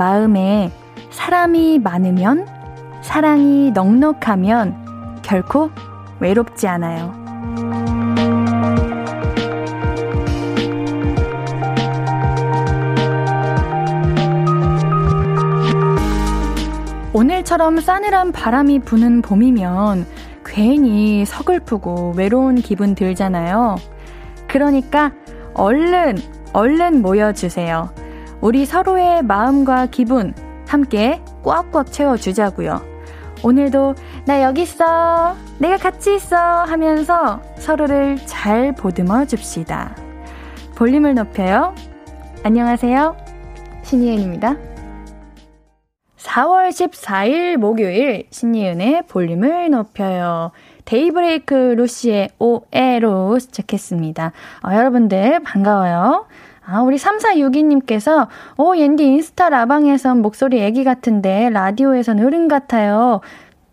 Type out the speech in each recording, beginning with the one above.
마음에 사람이 많으면, 사랑이 넉넉하면 결코 외롭지 않아요. 오늘처럼 싸늘한 바람이 부는 봄이면 괜히 서글프고 외로운 기분 들잖아요. 그러니까 얼른, 얼른 모여주세요. 우리 서로의 마음과 기분 함께 꽉꽉 채워주자고요. 오늘도 나 여기 있어. 내가 같이 있어. 하면서 서로를 잘 보듬어 줍시다. 볼륨을 높여요. 안녕하세요. 신이은입니다. 4월 14일 목요일 신이은의 볼륨을 높여요. 데이브레이크 루시의 오에로 시작했습니다. 어, 여러분들 반가워요. 아, 우리 3462님께서, 오, 옌디 인스타 라방에선 목소리 애기 같은데, 라디오에선 어른 같아요.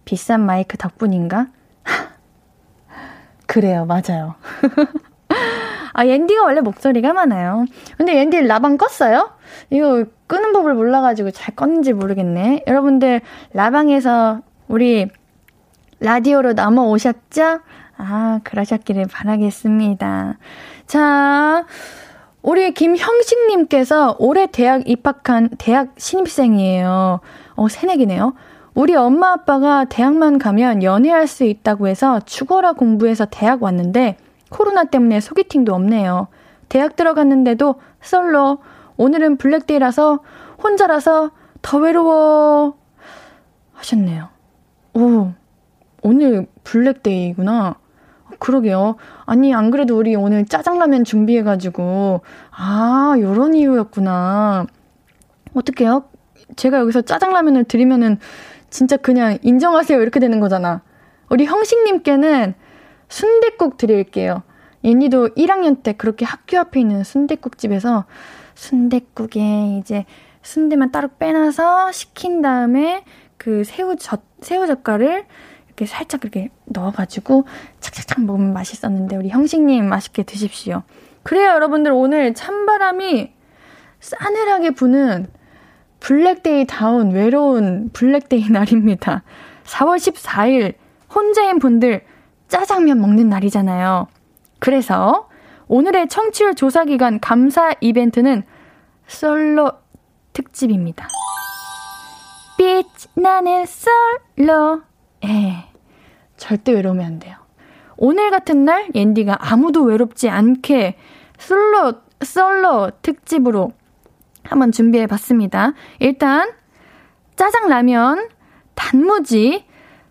비싼 마이크 덕분인가? 그래요, 맞아요. 아, 옌디가 원래 목소리가 많아요. 근데 옌디 라방 껐어요? 이거 끄는 법을 몰라가지고 잘 껐는지 모르겠네. 여러분들, 라방에서 우리 라디오로 넘어오셨죠? 아, 그러셨기를 바라겠습니다. 자, 우리 김형식님께서 올해 대학 입학한 대학 신입생이에요. 어, 새내기네요. 우리 엄마 아빠가 대학만 가면 연애할 수 있다고 해서 죽어라 공부해서 대학 왔는데 코로나 때문에 소개팅도 없네요. 대학 들어갔는데도 솔로. 오늘은 블랙데이라서 혼자라서 더 외로워. 하셨네요. 오, 오늘 블랙데이구나. 그러게요. 아니, 안 그래도 우리 오늘 짜장라면 준비해가지고, 아, 요런 이유였구나. 어떡해요? 제가 여기서 짜장라면을 드리면은 진짜 그냥 인정하세요. 이렇게 되는 거잖아. 우리 형식님께는 순대국 드릴게요. 옌디도 1학년 때 그렇게 학교 앞에 있는 순대국집에서 순대국에 이제 순대만 따로 빼놔서 식힌 다음에 그 새우젓, 새우젓갈을 이렇게 살짝 이렇게 넣어가지고 착착착 먹으면 맛있었는데 우리 형식님 맛있게 드십시오. 그래요, 여러분들 오늘 찬바람이 싸늘하게 부는 블랙데이 다운 외로운 블랙데이 날입니다. 4월 14일 혼자인 분들 짜장면 먹는 날이잖아요. 그래서 오늘의 청취율 조사 기간 감사 이벤트는 솔로 특집입니다. 빛 나는 솔로. 예. 절대 외로우면 안 돼요. 오늘 같은 날 옌디가 아무도 외롭지 않게 솔로 솔로 특집으로 한번 준비해 봤습니다. 일단 짜장라면, 단무지,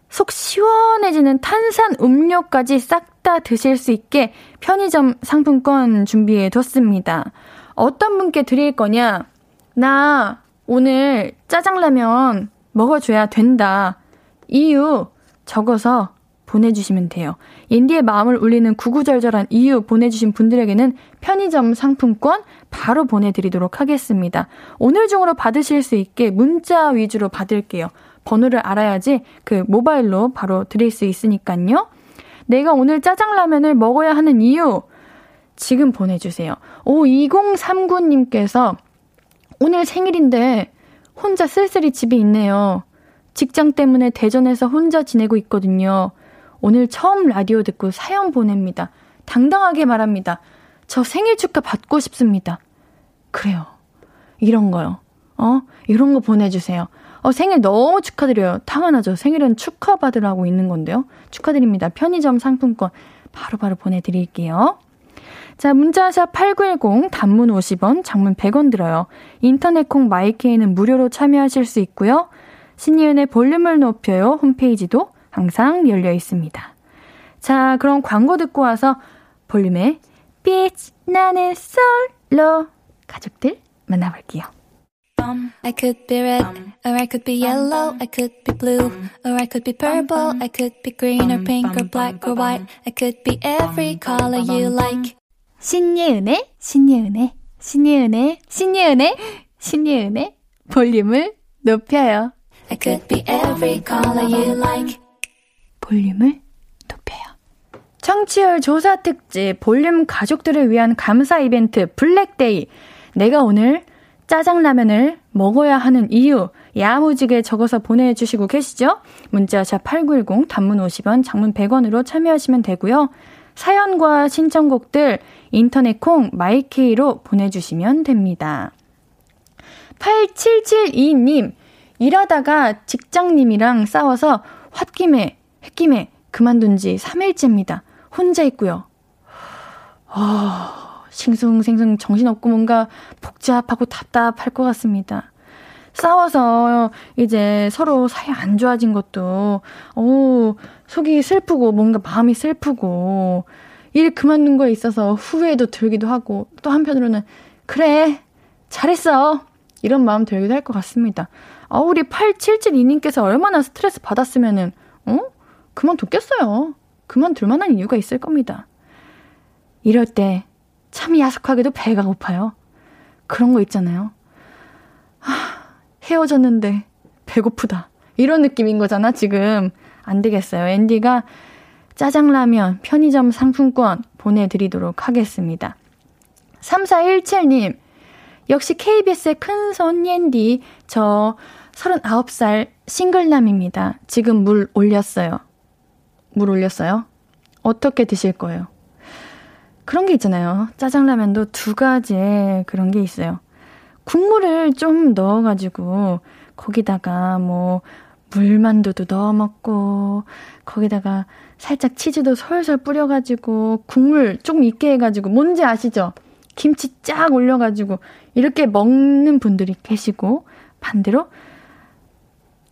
속 시원해지는 탄산 음료까지 싹 다 드실 수 있게 편의점 상품권 준비해 뒀습니다. 어떤 분께 드릴 거냐? 나 오늘 짜장라면 먹어줘야 된다. 이유 적어서 보내주시면 돼요. 옌디의 마음을 울리는 구구절절한 이유 보내주신 분들에게는 편의점 상품권 바로 보내드리도록 하겠습니다. 오늘 중으로 받으실 수 있게 문자 위주로 받을게요. 번호를 알아야지 그 모바일로 바로 드릴 수 있으니까요. 내가 오늘 짜장라면을 먹어야 하는 이유 지금 보내주세요. 오 2039님께서 오늘 생일인데 혼자 쓸쓸히 집에 있네요. 직장 때문에 대전에서 혼자 지내고 있거든요. 오늘 처음 라디오 듣고 사연 보냅니다. 당당하게 말합니다. 저 생일 축하 받고 싶습니다. 그래요. 이런 거요. 어? 이런 거 보내주세요. 어, 생일 너무 축하드려요. 당연하죠. 생일은 축하받으라고 있는 건데요. 축하드립니다. 편의점 상품권 바로바로 바로 보내드릴게요. 자, 문자샵 8910, 단문 50원, 장문 100원 들어요. 인터넷 콩 마이케이는 무료로 참여하실 수 있고요. 신이은의 볼륨을 높여요. 홈페이지도 항상 열려 있습니다. 자, 그럼 광고 듣고 와서 볼륨의 빛 나는 솔로 가족들 만나볼게요. I could be red, or I could be yellow, I could be blue, or I could be purple, I could be green or pink or black or white, I could be every color you like. 신예은의, 신예은의, 신예은의, 신예은의, 신예은의 볼륨을 높여요. I could be every color you like. 볼륨을 높여요. 청취율 조사 특집 볼륨 가족들을 위한 감사 이벤트 블랙데이. 내가 오늘 짜장라면을 먹어야 하는 이유 야무지게 적어서 보내주시고 계시죠? 문자샵 8910 단문 50원 장문 100원으로 참여하시면 되고요. 사연과 신청곡들 인터넷 콩 마이케이로 보내주시면 됩니다. 8772님 일하다가 직장님이랑 싸워서 홧김에 홧김에 그만둔 지 3일째입니다. 혼자 있고요. 아, 싱숭생숭 정신없고 뭔가 복잡하고 답답할 것 같습니다. 싸워서 이제 서로 사이 안 좋아진 것도, 오, 속이 슬프고 뭔가 마음이 슬프고, 일 그만둔 거에 있어서 후회도 들기도 하고, 또 한편으로는, 그래, 잘했어. 이런 마음 들기도 할 것 같습니다. 아, 우리 8772님께서 얼마나 스트레스 받았으면은, 어? 그만뒀겠어요. 그만둘 만한 이유가 있을 겁니다. 이럴 때, 참 야속하게도 배가 고파요. 그런 거 있잖아요. 하, 헤어졌는데 배고프다. 이런 느낌인 거잖아, 지금. 안 되겠어요. 앤디가 짜장라면 편의점 상품권 보내드리도록 하겠습니다. 3417님, 역시 KBS의 큰손 옌디, 저 39살 싱글남입니다. 지금 물 올렸어요. 물 올렸어요? 어떻게 드실 거예요? 그런 게 있잖아요. 짜장라면도 두 가지의 그런 게 있어요. 국물을 좀 넣어가지고, 거기다가 뭐, 물만두도 넣어 먹고, 거기다가 살짝 치즈도 솔솔 뿌려가지고, 국물 조금 있게 해가지고, 뭔지 아시죠? 김치 쫙 올려가지고, 이렇게 먹는 분들이 계시고, 반대로,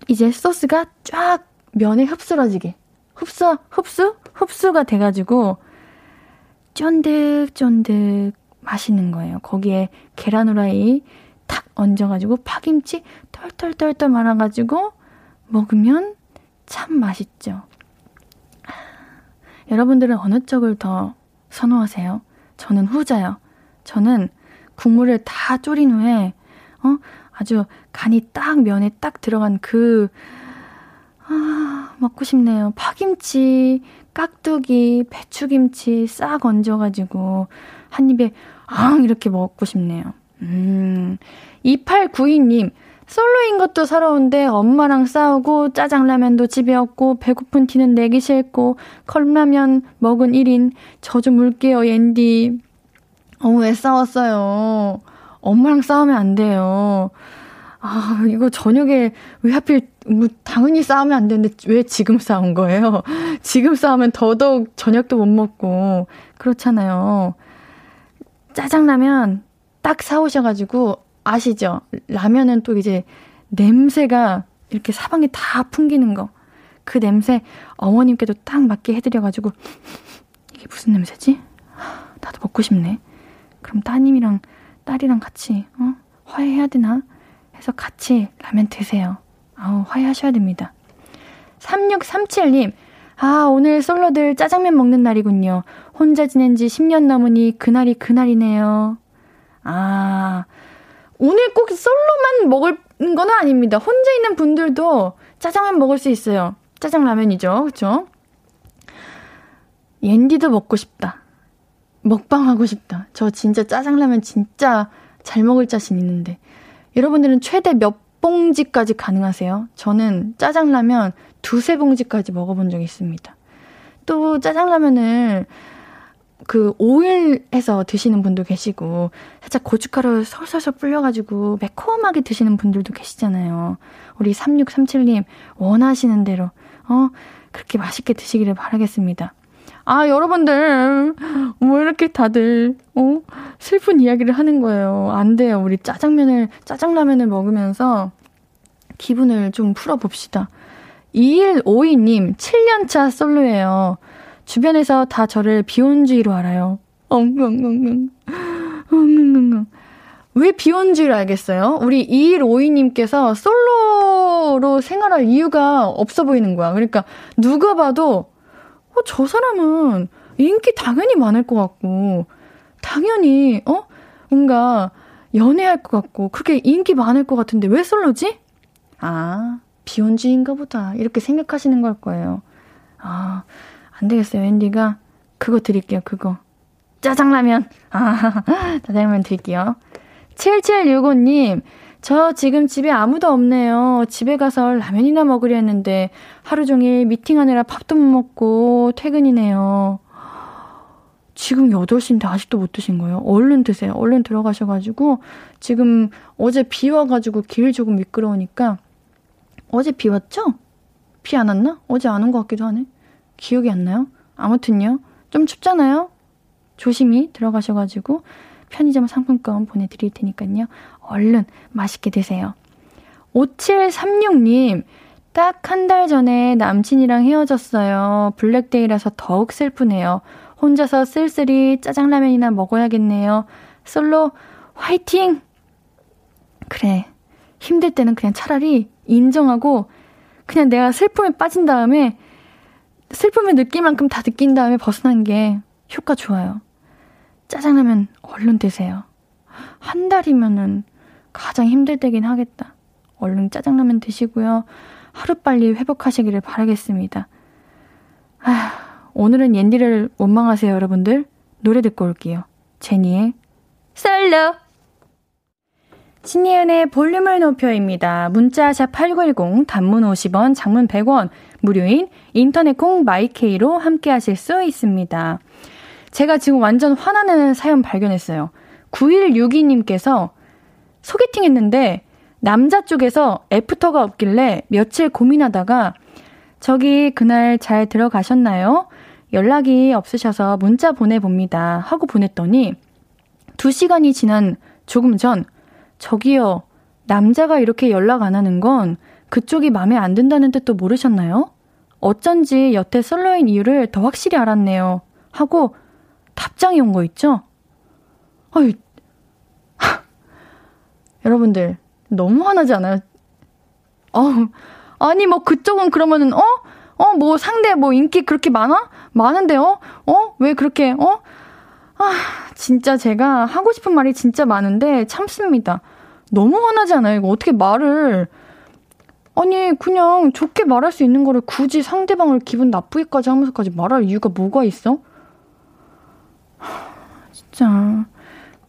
이제 소스가 쫙 면에 흡수러지게, 흡수, 흡수? 흡수가 돼가지고, 쫀득쫀득 맛있는 거예요. 거기에 계란 후라이 탁 얹어가지고 파김치 털털털털 말아가지고 먹으면 참 맛있죠. 여러분들은 어느 쪽을 더 선호하세요? 저는 후자요. 저는 국물을 다 졸인 후에, 어, 아주 간이 딱 면에 딱 들어간 그, 아, 먹고 싶네요. 파김치, 깍두기, 배추김치 싹 얹어가지고 한 입에 앙 이렇게 먹고 싶네요. 음, 2892님, 솔로인 것도 서러운데 엄마랑 싸우고 짜장라면도 집에 없고 배고픈 티는 내기 싫고 컵라면 먹은 1인 저 좀 울게요 옌디. 어, 왜 싸웠어요? 엄마랑 싸우면 안 돼요. 아, 이거 저녁에 왜 하필, 뭐, 당연히 싸우면 안 되는데 왜 지금 싸운 거예요? 지금 싸우면 더더욱 저녁도 못 먹고, 그렇잖아요. 짜장라면 딱 사오셔가지고, 아시죠? 라면은 또 이제 냄새가 이렇게 사방에 다 풍기는 거. 그 냄새 어머님께도 딱 맞게 해드려가지고, 이게 무슨 냄새지? 나도 먹고 싶네. 그럼 따님이랑 딸이랑 같이, 어? 화해해야 되나? 해서 같이 라면 드세요. 아우, 화해하셔야 됩니다. 3637님, 아, 오늘 솔로들 짜장면 먹는 날이군요. 혼자 지낸 지 10년 넘으니 그날이 그날이네요. 아, 오늘 꼭 솔로만 먹을 건 아닙니다. 혼자 있는 분들도 짜장면 먹을 수 있어요. 짜장라면이죠. 그쵸? 옌디도 먹고 싶다. 먹방 하고 싶다. 저 진짜 짜장라면 진짜 잘 먹을 자신 있는데. 여러분들은 최대 몇 봉지까지 가능하세요? 저는 짜장라면 두세 봉지까지 먹어본 적이 있습니다. 또 짜장라면을 그 오일 해서 드시는 분도 계시고 살짝 고춧가루 솔솔솔 불려가지고 매콤하게 드시는 분들도 계시잖아요. 우리 3637님 원하시는 대로 어 그렇게 맛있게 드시기를 바라겠습니다. 아, 여러분들, 뭐 이렇게 다들, 어? 슬픈 이야기를 하는 거예요. 안 돼요. 우리 짜장면을, 짜장라면을 먹으면서 기분을 좀 풀어봅시다. 2152님, 7년차 솔로예요. 주변에서 다 저를 비혼주의로 알아요. 엉엉엉엉. 엉엉엉엉. 왜 비혼주의를 알겠어요? 우리 2152님께서 솔로로 생활할 이유가 없어 보이는 거야. 그러니까 누가 봐도 어, 저 사람은 인기 당연히 많을 것 같고, 당연히, 어? 뭔가 연애할 것 같고, 그렇게 인기 많을 것 같은데 왜 솔로지? 아, 비혼주의인가 보다. 이렇게 생각하시는 걸 거예요. 아, 안 되겠어요. 앤디가 그거 드릴게요, 그거. 짜장라면. 아, 짜장라면 드릴게요. 7765님, 저 지금 집에 아무도 없네요. 집에 가서 라면이나 먹으려 했는데 하루 종일 미팅하느라 밥도 못 먹고 퇴근이네요. 지금 8시인데 아직도 못 드신 거예요? 얼른 드세요. 얼른 들어가셔가지고, 지금 어제 비 와가지고 길 조금 미끄러우니까, 어제 비 왔죠? 비 안 왔나? 어제 안 온 것 같기도 하네. 기억이 안 나요? 아무튼요. 좀 춥잖아요? 조심히 들어가셔가지고, 편의점 상품권 보내드릴 테니까요. 얼른 맛있게 드세요. 5736님, 딱 한 달 전에 남친이랑 헤어졌어요. 블랙데이라서 더욱 슬프네요. 혼자서 쓸쓸히 짜장라면이나 먹어야겠네요. 솔로 화이팅! 그래. 힘들 때는 그냥 차라리 인정하고 그냥 내가 슬픔에 빠진 다음에 슬픔을 느낄 만큼 다 느낀 다음에 벗어난 게 효과 좋아요. 짜장라면 얼른 드세요. 한 달이면은 가장 힘들 때긴 하겠다. 얼른 짜장라면 드시고요. 하루빨리 회복하시기를 바라겠습니다. 아, 오늘은 옌디를 원망하세요, 여러분들. 노래 듣고 올게요. 제니의 솔로. 신예은의 볼륨을 높여요입니다. 문자샵 8910, 단문 50원, 장문 100원, 무료인 인터넷 콩 마이케이로 함께 하실 수 있습니다. 제가 지금 완전 화나는 사연 발견했어요. 9162님께서 소개팅 했는데 남자 쪽에서 애프터가 없길래 며칠 고민하다가 저기 그날 잘 들어가셨나요? 연락이 없으셔서 문자 보내봅니다. 하고 보냈더니 2시간이 지난 조금 전 저기요. 남자가 이렇게 연락 안 하는 건 그쪽이 마음에 안 든다는 뜻도 모르셨나요? 어쩐지 여태 솔로인 이유를 더 확실히 알았네요. 하고 답장이 온 거 있죠? 아유, 여러분들, 너무 화나지 않아요? 어, 아니, 뭐, 그쪽은 그러면은, 어? 어, 뭐, 상대 뭐, 인기 그렇게 많아? 많은데요? 어? 왜 그렇게, 어? 아, 진짜 제가 하고 싶은 말이 진짜 많은데 참습니다. 너무 화나지 않아요? 이거 어떻게 말을. 아니, 그냥 좋게 말할 수 있는 거를 굳이 상대방을 기분 나쁘게까지 하면서까지 말할 이유가 뭐가 있어? 진짜.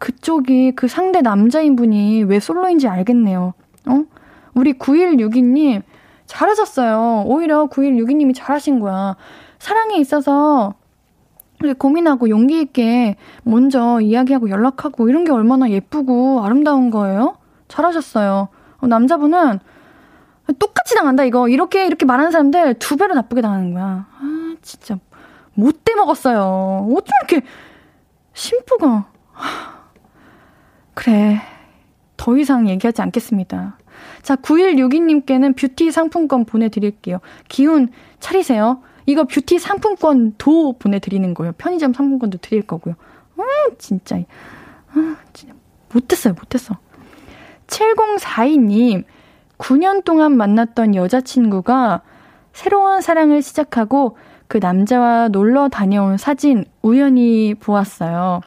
그쪽이 그 상대 남자인 분이 왜 솔로인지 알겠네요. 어? 우리 9162님, 잘하셨어요. 오히려 9162님이 잘하신 거야. 사랑에 있어서 고민하고 용기 있게 먼저 이야기하고 연락하고 이런 게 얼마나 예쁘고 아름다운 거예요? 잘하셨어요. 어, 남자분은 똑같이 당한다, 이거. 이렇게, 이렇게 말하는 사람들 두 배로 나쁘게 당하는 거야. 아, 진짜. 못돼 먹었어요. 어쩜 이렇게, 심프가. 그래. 더 이상 얘기하지 않겠습니다. 자, 9162님께는 뷰티 상품권 보내드릴게요. 기운 차리세요. 이거 뷰티 상품권도 보내드리는 거예요. 편의점 상품권도 드릴 거고요. 음, 진짜. 아, 진짜. 못했어요, 못했어. 7042님, 9년 동안 만났던 여자친구가 새로운 사랑을 시작하고 그 남자와 놀러 다녀온 사진 우연히 보았어요.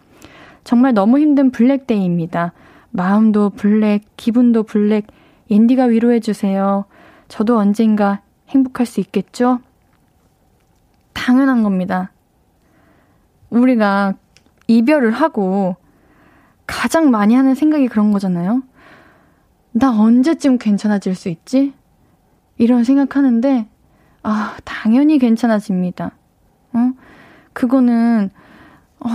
정말 너무 힘든 블랙데이입니다. 마음도 블랙, 기분도 블랙, 옌디가 위로해주세요. 저도 언젠가 행복할 수 있겠죠? 당연한 겁니다. 우리가 이별을 하고 가장 많이 하는 생각이 그런 거잖아요. 나 언제쯤 괜찮아질 수 있지? 이런 생각하는데, 아, 당연히 괜찮아집니다. 어? 그거는, 어,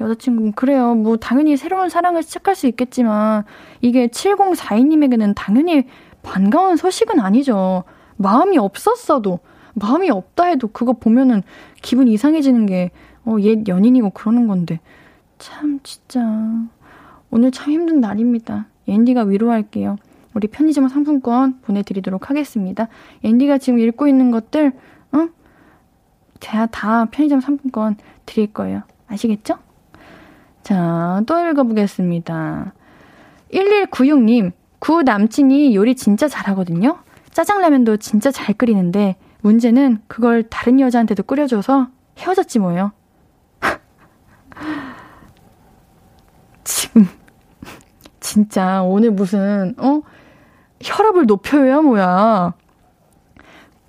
여자친구, 그래요. 뭐, 당연히 새로운 사랑을 시작할 수 있겠지만, 이게 7042님에게는 당연히 반가운 소식은 아니죠. 마음이 없었어도, 마음이 없다 해도 그거 보면은 기분 이상해지는 게, 어, 옛 연인이고 그러는 건데. 참, 진짜. 오늘 참 힘든 날입니다. 앤디가 위로할게요. 우리 편의점 상품권 보내드리도록 하겠습니다. 앤디가 지금 읽고 있는 것들, 어? 제가 다 편의점 상품권 드릴 거예요. 아시겠죠? 자, 또 읽어보겠습니다. 1196님, 구 남친이 요리 진짜 잘하거든요? 짜장라면도 진짜 잘 끓이는데, 문제는 그걸 다른 여자한테도 끓여줘서 헤어졌지 뭐요. 지금, 진짜 오늘 무슨, 어? 혈압을 높여야 뭐야.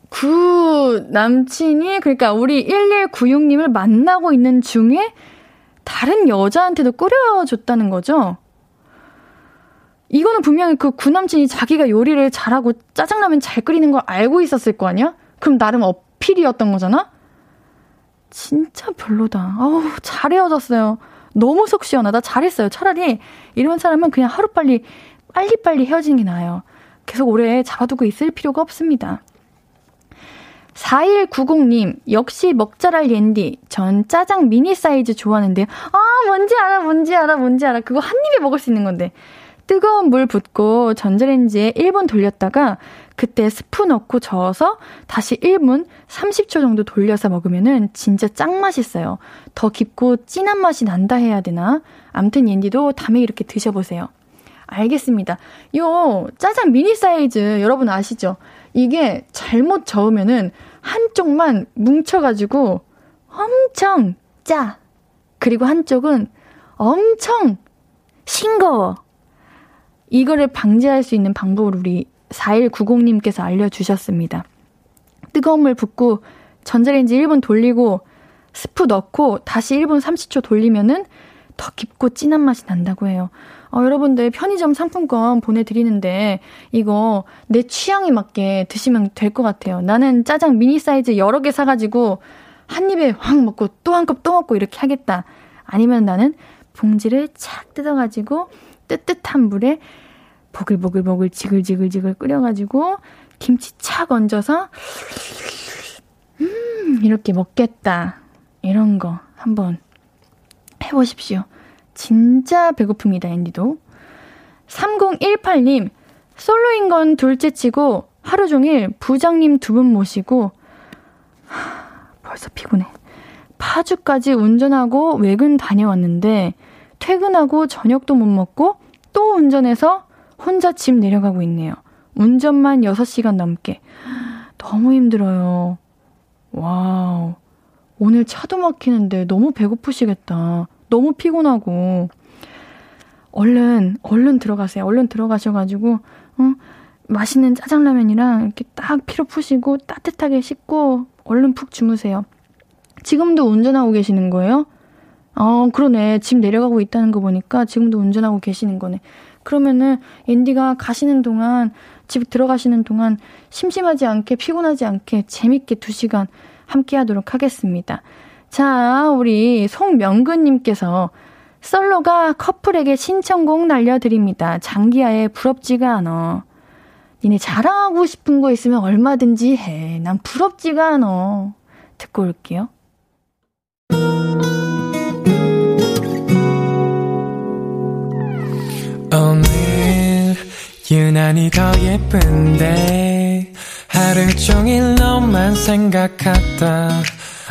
구 남친이, 그러니까 우리 1196님을 만나고 있는 중에 다른 여자한테도 끓여줬다는 거죠? 이거는 분명히 그 구남친이 자기가 요리를 잘하고 짜장라면 잘 끓이는 걸 알고 있었을 거 아니야? 그럼 나름 어필이었던 거잖아? 진짜 별로다. 어우, 잘 헤어졌어요. 너무 속 시원하다. 잘했어요. 차라리 이런 사람은 그냥 하루빨리, 빨리빨리 헤어지는 게 나아요. 계속 오래 잡아두고 있을 필요가 없습니다. 4190님, 역시 먹자랄 옌디. 전 짜장 미니 사이즈 좋아하는데요. 아, 뭔지 알아, 뭔지 알아, 뭔지 알아. 그거 한 입에 먹을 수 있는 건데. 뜨거운 물 붓고 전자레인지에 1분 돌렸다가 그때 스프 넣고 저어서 다시 1분 30초 정도 돌려서 먹으면은 진짜 짱 맛있어요. 더 깊고 진한 맛이 난다 해야 되나? 암튼 옌디도 다음에 이렇게 드셔보세요. 알겠습니다. 요 짜장 미니 사이즈 여러분 아시죠? 이게 잘못 저으면은 한쪽만 뭉쳐가지고 엄청 짜. 그리고 한쪽은 엄청 싱거워. 이거를 방지할 수 있는 방법을 우리 4190님께서 알려주셨습니다. 뜨거운 물 붓고 전자레인지 1분 돌리고 스프 넣고 다시 1분 30초 돌리면은 더 깊고 진한 맛이 난다고 해요. 어, 여러분들 편의점 상품권 보내드리는데 이거 내 취향에 맞게 드시면 될 것 같아요. 나는 짜장 미니 사이즈 여러 개 사가지고 한 입에 확 먹고 또 한 컵 또 먹고 이렇게 하겠다. 아니면 나는 봉지를 착 뜯어가지고 뜨뜻한 물에 보글보글보글 지글지글지글 끓여가지고 김치 착 얹어서 음 이렇게 먹겠다 이런 거 한번 해보십시오. 진짜 배고픕니다, 앤디도. 3018님, 솔로인 건 둘째 치고 하루 종일 부장님 두 분 모시고 하, 벌써 피곤해. 파주까지 운전하고 외근 다녀왔는데 퇴근하고 저녁도 못 먹고 또 운전해서 혼자 집 내려가고 있네요. 운전만 6시간 넘게. 너무 힘들어요. Wow. 오늘 차도 막히는데 너무 배고프시겠다. 너무 피곤하고. 얼른, 얼른 들어가세요. 얼른 들어가셔가지고, 어, 맛있는 짜장라면이랑 이렇게 딱 피로 푸시고 따뜻하게 씻고 얼른 푹 주무세요. 지금도 운전하고 계시는 거예요? 어, 그러네. 집 내려가고 있다는 거 보니까 지금도 운전하고 계시는 거네. 그러면은 앤디가 가시는 동안 집 들어가시는 동안 심심하지 않게 피곤하지 않게 재밌게 두 시간 함께 하도록 하겠습니다. 자, 우리 송명근님께서 솔로가 커플에게 신청곡 날려드립니다. 장기하의 부럽지가 않아. 니네 자랑하고 싶은 거 있으면 얼마든지 해. 난 부럽지가 않아. 듣고 올게요. 오늘 유난히 더 예쁜데 하루 종일 너만 생각하다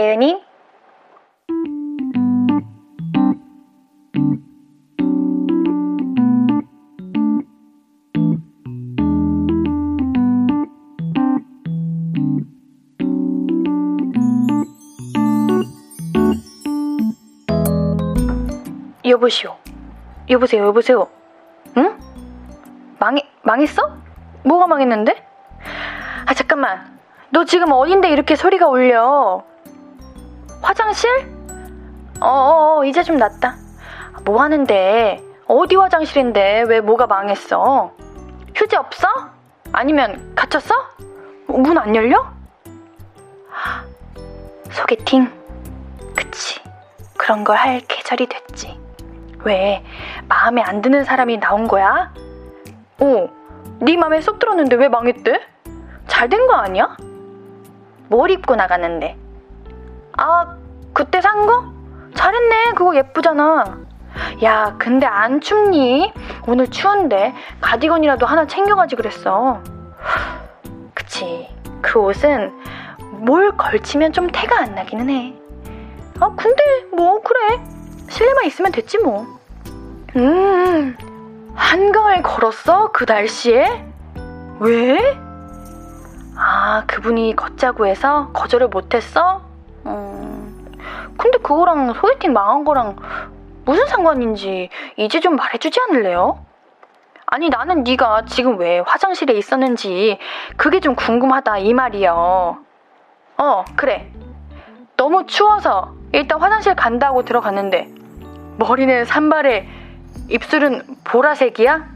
예은이 여보시오. 여보세요, 여보세요. 응? 망해, 망했어? 뭐가 망했는데? 아, 잠깐만. 너 지금 어딘데 이렇게 소리가 울려? 화장실? 어어어, 어, 이제 좀 낫다. 뭐 하는데? 어디 화장실인데? 왜 뭐가 망했어? 휴지 없어? 아니면 갇혔어? 문 안 열려? 소개팅? 그치. 그런 걸 할 계절이 됐지. 왜 마음에 안 드는 사람이 나온 거야? 어, 네 맘에 쏙 들었는데 왜 망했대? 잘 된 거 아니야? 뭘 입고 나갔는데? 아, 그때 산 거? 잘했네. 그거 예쁘잖아. 야, 근데 안 춥니? 오늘 추운데 가디건이라도 하나 챙겨가지 그랬어. 그치. 그 옷은 뭘 걸치면 좀 태가 안 나기는 해. 아, 근데 뭐, 그래. 실내만 있으면 됐지 뭐. 음, 한강을 걸었어? 그 날씨에? 왜? 아, 그분이 걷자고 해서 거절을 못했어? 음, 근데 그거랑 소개팅 망한 거랑 무슨 상관인지 이제 좀 말해주지 않을래요? 아니 나는 네가 지금 왜 화장실에 있었는지 그게 좀 궁금하다 이 말이요. 어 그래. 너무 추워서 일단 화장실 간다고 들어갔는데 머리는 산발에 입술은 보라색이야?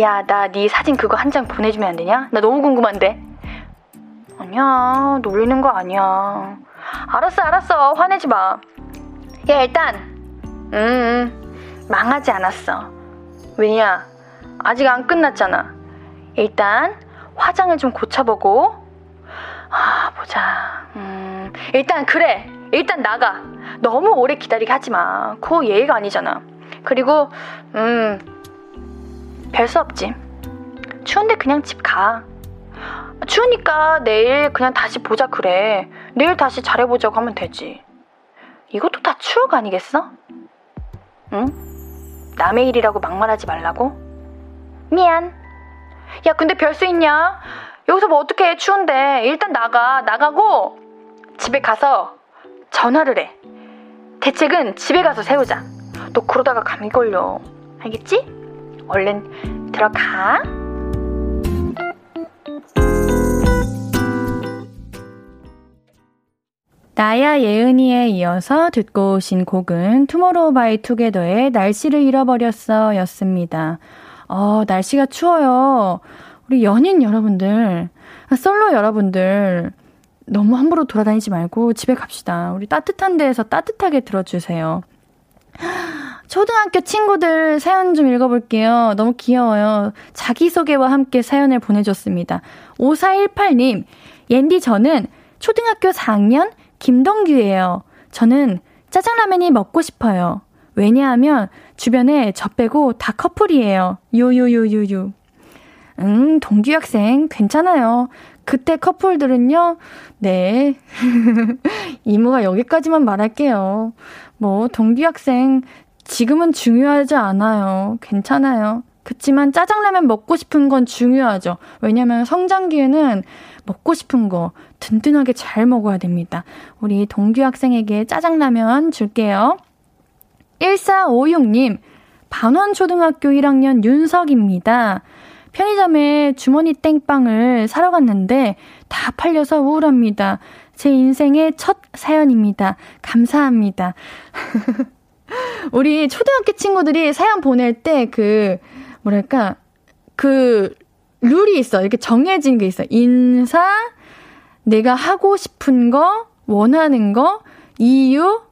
야 나 네 사진 그거 한 장 보내주면 안 되냐? 나 너무 궁금한데. 아니야 놀리는 거 아니야. 알았어 알았어 화내지 마. 야 일단 음, 음 망하지 않았어. 왜냐 아직 안 끝났잖아. 일단 화장을 좀 고쳐보고 아 보자. 음 일단 그래. 일단 나가. 너무 오래 기다리게 하지 마. 그거 예의가 아니잖아. 그리고 음 별 수 없지. 추운데 그냥 집 가. 추우니까 내일 그냥 다시 보자 그래. 내일 다시 잘해보자고 하면 되지. 이것도 다 추억 아니겠어? 응? 남의 일이라고 막말하지 말라고? 미안. 야, 근데 별 수 있냐? 여기서 뭐 어떻게 해? 추운데. 일단 나가. 나가고 집에 가서 전화를 해. 대책은 집에 가서 세우자. 너 그러다가 감기 걸려. 알겠지? 얼른 들어가. 나야 예은이에 이어서 듣고 오신 곡은 투모로우 바이 투게더의 날씨를 잃어버렸어 였습니다. 어, 날씨가 추워요. 우리 연인 여러분들, 솔로 여러분들, 너무 함부로 돌아다니지 말고 집에 갑시다. 우리 따뜻한 데에서 따뜻하게 들어주세요. 초등학교 친구들 사연 좀 읽어볼게요. 너무 귀여워요. 자기소개와 함께 사연을 보내줬습니다. 5418님, 옌디 저는 초등학교 4학년 김동규예요. 저는 짜장라면이 먹고 싶어요. 왜냐하면 주변에 저 빼고 다 커플이에요. 요요요요요. 음, 동기 학생 괜찮아요. 그때 커플들은요, 네. 이모가 여기까지만 말할게요. 뭐, 동기 학생, 지금은 중요하지 않아요. 괜찮아요. 그치만 짜장라면 먹고 싶은 건 중요하죠. 왜냐면 성장기에는 먹고 싶은 거 든든하게 잘 먹어야 됩니다. 우리 동규 학생에게 짜장라면 줄게요. 1456님, 반원초등학교 1학년 윤석입니다. 편의점에 주머니 땡빵을 사러 갔는데 다 팔려서 우울합니다. 제 인생의 첫 사연입니다. 감사합니다. 우리 초등학교 친구들이 사연 보낼 때 그, 뭐랄까, 그, 룰이 있어. 이렇게 정해진 게 있어. 인사, 내가 하고 싶은 거, 원하는 거, 이유,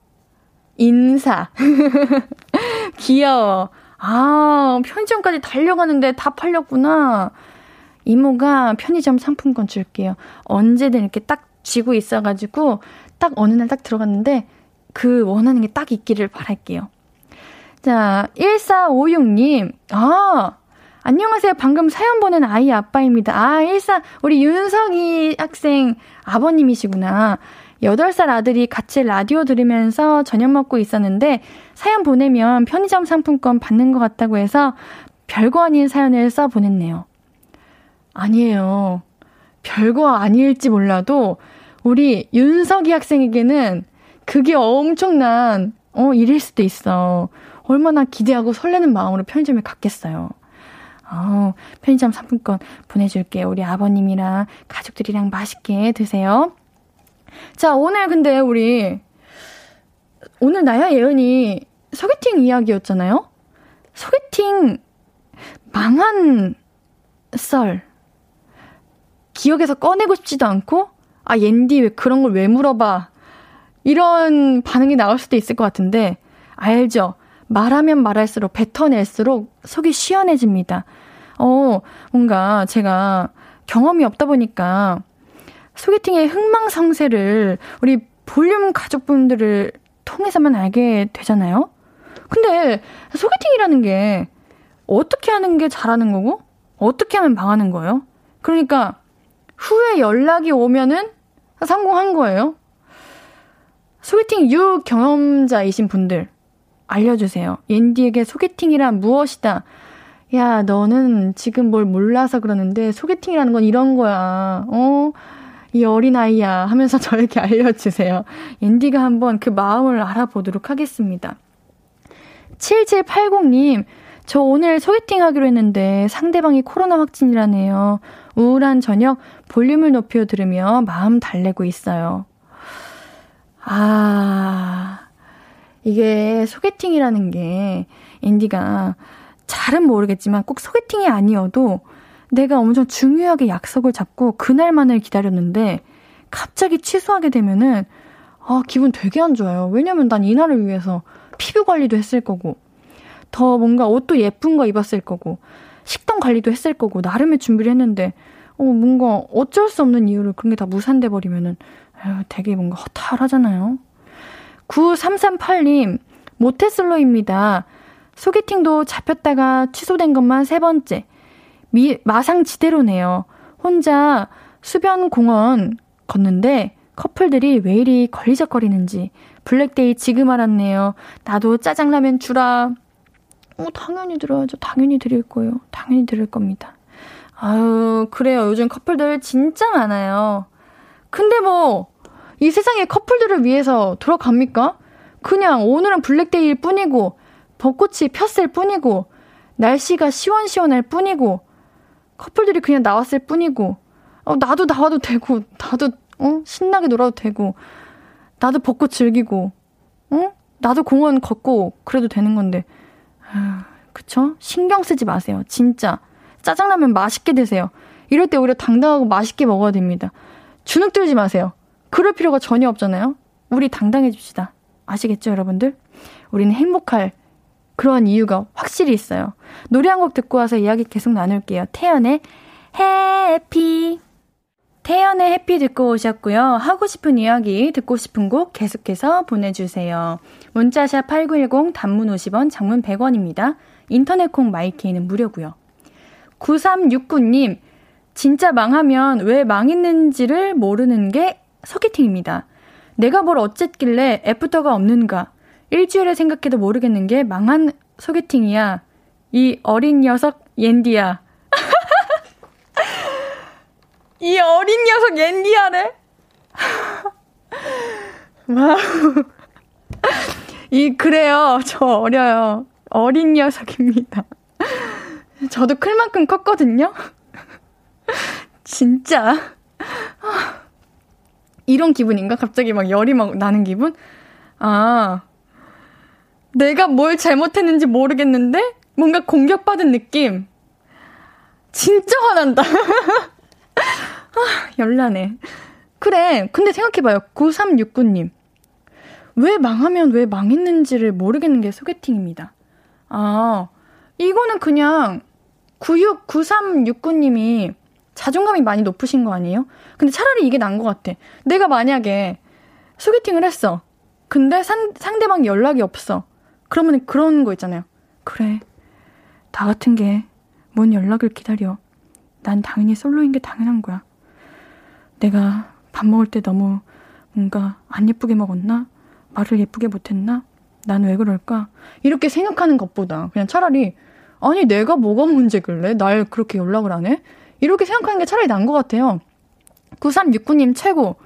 인사. 귀여워. 아, 편의점까지 달려가는데 다 팔렸구나. 이모가 편의점 상품권 줄게요. 언제든 이렇게 딱 쥐고 있어가지고, 딱 어느 날 딱 들어갔는데, 그 원하는 게 딱 있기를 바랄게요. 자, 1456님. 아, 안녕하세요. 방금 사연 보낸 아이 아빠입니다. 아, 14, 우리 윤석이 학생 아버님이시구나. 8살 아들이 같이 라디오 들으면서 저녁 먹고 있었는데 사연 보내면 편의점 상품권 받는 것 같다고 해서 별거 아닌 사연을 써 보냈네요. 아니에요. 별거 아닐지 몰라도 우리 윤석이 학생에게는 그게 엄청난 어 일일 수도 있어. 얼마나 기대하고 설레는 마음으로 편의점에 갔겠어요. 어, 편의점 상품권 보내줄게요. 우리 아버님이랑 가족들이랑 맛있게 드세요. 자, 오늘 근데 우리, 오늘 나야 예은이 소개팅 이야기였잖아요? 소개팅 망한 썰. 기억에서 꺼내고 싶지도 않고, 아, 옌디 왜 그런 걸 왜 물어봐. 이런 반응이 나올 수도 있을 것 같은데, 알죠? 말하면 말할수록, 뱉어낼수록 속이 시원해집니다. 어, 뭔가 제가 경험이 없다 보니까 소개팅의 흥망성쇠를 우리 볼륨 가족분들을 통해서만 알게 되잖아요? 근데 소개팅이라는 게 어떻게 하는 게 잘하는 거고 어떻게 하면 망하는 거예요? 그러니까 후에 연락이 오면은 성공한 거예요. 소개팅 유 경험자이신 분들 알려주세요. 옌디에게 소개팅이란 무엇이다. 야, 너는 지금 뭘 몰라서 그러는데 소개팅이라는 건 이런 거야. 어? 이 어린아이야 하면서 저에게 알려주세요. 옌디가 한번 그 마음을 알아보도록 하겠습니다. 7780님, 저 오늘 소개팅 하기로 했는데 상대방이 코로나 확진이라네요. 우울한 저녁 볼륨을 높여 들으며 마음 달래고 있어요. 아, 이게 소개팅이라는 게 앤디가 잘은 모르겠지만 꼭 소개팅이 아니어도 내가 엄청 중요하게 약속을 잡고 그날만을 기다렸는데 갑자기 취소하게 되면은 아, 기분 되게 안 좋아요. 왜냐면 난 이날을 위해서 피부 관리도 했을 거고 더 뭔가 옷도 예쁜 거 입었을 거고 식단 관리도 했을 거고 나름의 준비를 했는데 어 뭔가 어쩔 수 없는 이유로 그런 게 다 무산돼 버리면은 아유, 되게 뭔가 허탈하잖아요. 9338님 모태솔로입니다. 소개팅도 잡혔다가 취소된 것만 세 번째. 미, 마상지대로네요. 혼자 수변 공원 걷는데 커플들이 왜 이리 걸리적거리는지 블랙데이 지금 알았네요. 나도 짜장라면 주라. 어, 당연히 들어야죠. 당연히 드릴 거예요. 당연히 드릴 겁니다. 아유, 그래요. 요즘 커플들 진짜 많아요. 근데 뭐, 이 세상에 커플들을 위해서 돌아갑니까? 그냥 오늘은 블랙데이일 뿐이고, 벚꽃이 폈을 뿐이고, 날씨가 시원시원할 뿐이고, 커플들이 그냥 나왔을 뿐이고, 어, 나도 나와도 되고, 나도, 어, 신나게 놀아도 되고, 나도 벚꽃 즐기고, 어? 나도 공원 걷고, 그래도 되는 건데, 아, 그쵸? 신경 쓰지 마세요. 진짜. 짜장라면 맛있게 드세요. 이럴 때 오히려 당당하고 맛있게 먹어야 됩니다. 주눅 들지 마세요. 그럴 필요가 전혀 없잖아요. 우리 당당해집시다. 아시겠죠, 여러분들? 우리는 행복할 그러한 이유가 확실히 있어요. 노래 한 곡 듣고 와서 이야기 계속 나눌게요. 태연의 해피. 태연의 해피 듣고 오셨고요. 하고 싶은 이야기, 듣고 싶은 곡 계속해서 보내주세요. 문자샵 8910 단문 50원, 장문 100원입니다. 인터넷 콩 마이케이는 무료고요. 9369님, 진짜 망하면 왜 망했는지를 모르는 게 소개팅입니다. 내가 뭘 어쨌길래 애프터가 없는가? 일주일에 생각해도 모르겠는 게 망한 소개팅이야. 이 어린 녀석 옌디야. 이 어린 녀석 옌디야래? Wow. 이, 그래요. 저 어려요. 어린 녀석입니다. 저도 클 만큼 컸거든요? 진짜. 이런 기분인가? 갑자기 막 열이 막 나는 기분? 아, 내가 뭘 잘못했는지 모르겠는데 뭔가 공격받은 느낌. 진짜 화난다. 아, 열나네. 그래. 근데 생각해봐요. 9369님. 왜 망하면 왜 망했는지를 모르겠는 게 소개팅입니다. 아, 이거는 그냥 96, 9369님이 자존감이 많이 높으신 거 아니에요? 근데 차라리 이게 나은 것 같아. 내가 만약에 소개팅을 했어. 근데 상, 상대방 연락이 없어. 그러면 그런 거 있잖아요. 그래. 나 같은 게 뭔 연락을 기다려. 난 당연히 솔로인 게 당연한 거야. 내가 밥 먹을 때 너무 뭔가 안 예쁘게 먹었나? 말을 예쁘게 못했나? 난 왜 그럴까? 이렇게 생각하는 것보다 그냥 차라리 아니 내가 뭐가 문제길래 날 그렇게 연락을 안 해? 이렇게 생각하는 게 차라리 나은 것 같아요. 9369님 최고.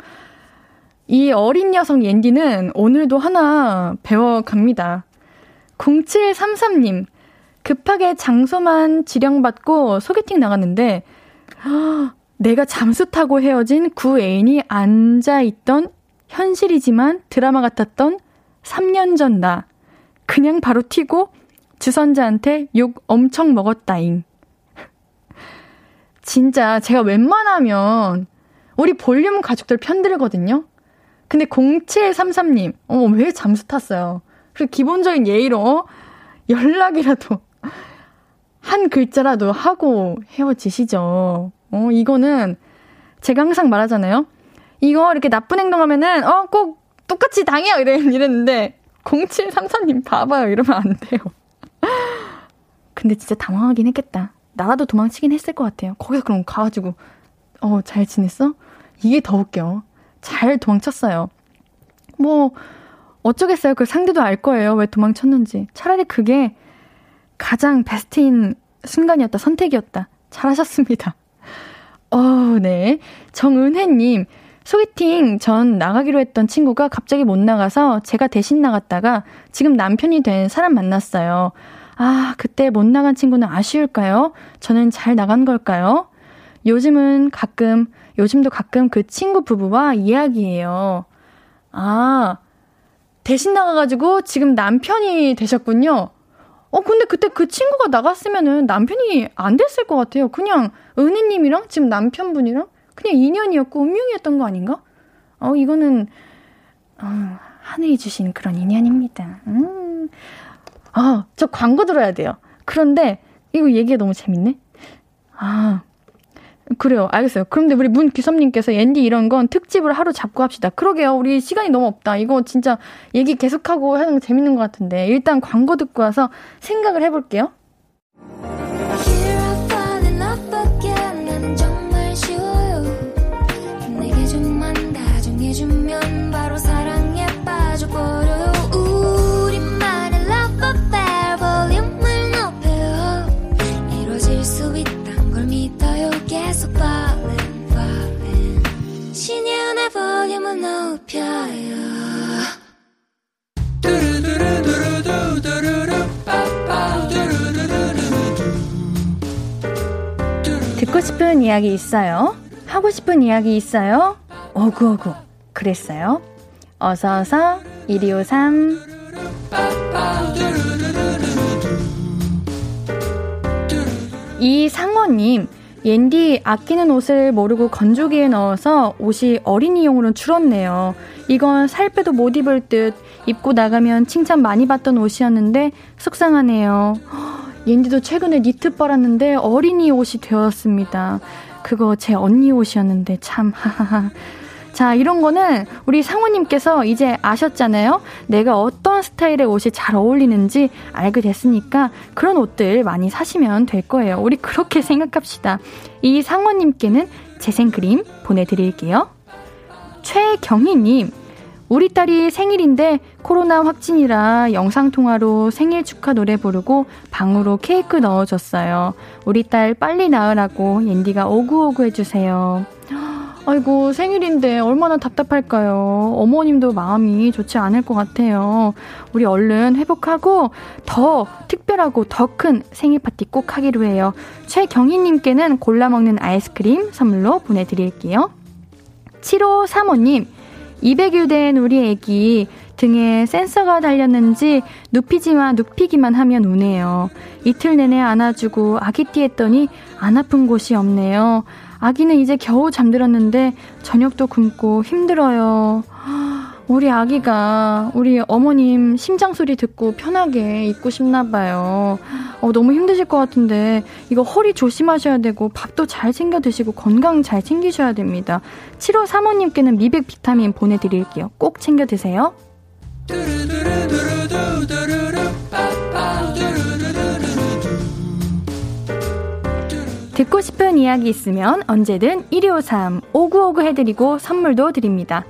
이 어린 녀석 옌디는 오늘도 하나 배워갑니다. 0733님, 급하게 장소만 지령받고 소개팅 나갔는데, 내가 잠수 타고 헤어진 구 애인이 앉아있던 현실이지만 드라마 같았던 3년 전 나. 그냥 바로 튀고 주선자한테 욕 엄청 먹었다잉. 진짜 제가 웬만하면 우리 볼륨 가족들 편들거든요? 근데 0733님, 어, 왜 잠수 탔어요? 그리고 기본적인 예의로 연락이라도 한 글자라도 하고 헤어지시죠. 어, 이거는 제가 항상 말하잖아요. 이거 이렇게 나쁜 행동하면은, 어, 꼭 똑같이 당해요. 이랬는데, 0734님 봐봐요. 이러면 안 돼요. 근데 진짜 당황하긴 했겠다. 나라도 도망치긴 했을 것 같아요. 거기서 그럼 가가지고, 어, 잘 지냈어? 이게 더 웃겨. 잘 도망쳤어요. 뭐, 어쩌겠어요. 그 상대도 알 거예요. 왜 도망쳤는지. 차라리 그게 가장 베스트인 순간이었다. 선택이었다. 잘하셨습니다. 어, 네. 정은혜님, 소개팅 전 나가기로 했던 친구가 갑자기 못 나가서 제가 대신 나갔다가 지금 남편이 된 사람 만났어요. 아, 그때 못 나간 친구는 아쉬울까요? 저는 잘 나간 걸까요? 요즘은 가끔, 요즘도 가끔 그 친구 부부와 이야기해요. 아, 대신 나가가지고 지금 남편이 되셨군요. 어, 근데 그때 그 친구가 나갔으면은 남편이 안 됐을 것 같아요. 그냥 은희님이랑 지금 남편분이랑 그냥 인연이었고 운명이었던 거 아닌가? 어, 이거는, 어, 하늘이 주신 그런 인연입니다. 음. 아, 저 광고 들어야 돼요. 그런데, 이거 얘기가 너무 재밌네? 아, 그래요. 알겠어요. 그런데 우리 문기섭님께서 앤디 이런 건 특집을 하루 잡고 합시다. 그러게요. 우리 시간이 너무 없다. 이거 진짜 얘기 계속하고 하는 거 재밌는 것 같은데. 일단 광고 듣고 와서 생각을 해볼게요. 듣고 싶은 이야기 있어요? 하고 싶은 이야기 있어요? 어구어구 그랬어요? 어서어서 1253 이상원님 옌디 아끼는 옷을 모르고 건조기에 넣어서 옷이 어린이용으로 줄었네요. 이건 살 빼도 못 입을 듯 입고 나가면 칭찬 많이 받던 옷이었는데 속상하네요. 옌디도 최근에 니트 빨았는데 어린이 옷이 되었습니다. 그거 제 언니 옷이었는데 참 하하하. 자, 이런 거는 우리 상호님께서 이제 아셨잖아요? 내가 어떤 스타일의 옷이 잘 어울리는지 알게 됐으니까 그런 옷들 많이 사시면 될 거예요. 우리 그렇게 생각합시다. 이 상호님께는 재생크림 보내드릴게요. 최경희님, 우리 딸이 생일인데 코로나 확진이라 영상통화로 생일 축하 노래 부르고 방으로 케이크 넣어줬어요. 우리 딸 빨리 나으라고 옌디가 오구오구 해주세요. 아이고, 생일인데 얼마나 답답할까요? 어머님도 마음이 좋지 않을 것 같아요. 우리 얼른 회복하고 더 특별하고 더 큰 생일 파티 꼭 하기로 해요. 최경희님께는 골라 먹는 아이스크림 선물로 보내드릴게요. 7535님, 200일 된 우리 애기 등에 센서가 달렸는지 눕히지만 눕히기만 하면 우네요. 이틀 내내 안아주고 아기띠 했더니 안 아픈 곳이 없네요. 아기는 이제 겨우 잠들었는데 저녁도 굶고 힘들어요. 우리 아기가 우리 어머님 심장 소리 듣고 편하게 있고 싶나 봐요. 어, 너무 힘드실 것 같은데 이거 허리 조심하셔야 되고 밥도 잘 챙겨 드시고 건강 잘 챙기셔야 됩니다. 7호 사모님께는 미백 비타민 보내드릴게요. 꼭 챙겨 드세요. 듣고 싶은 이야기 있으면 언제든 1253 5959 해드리고 선물도 드립니다.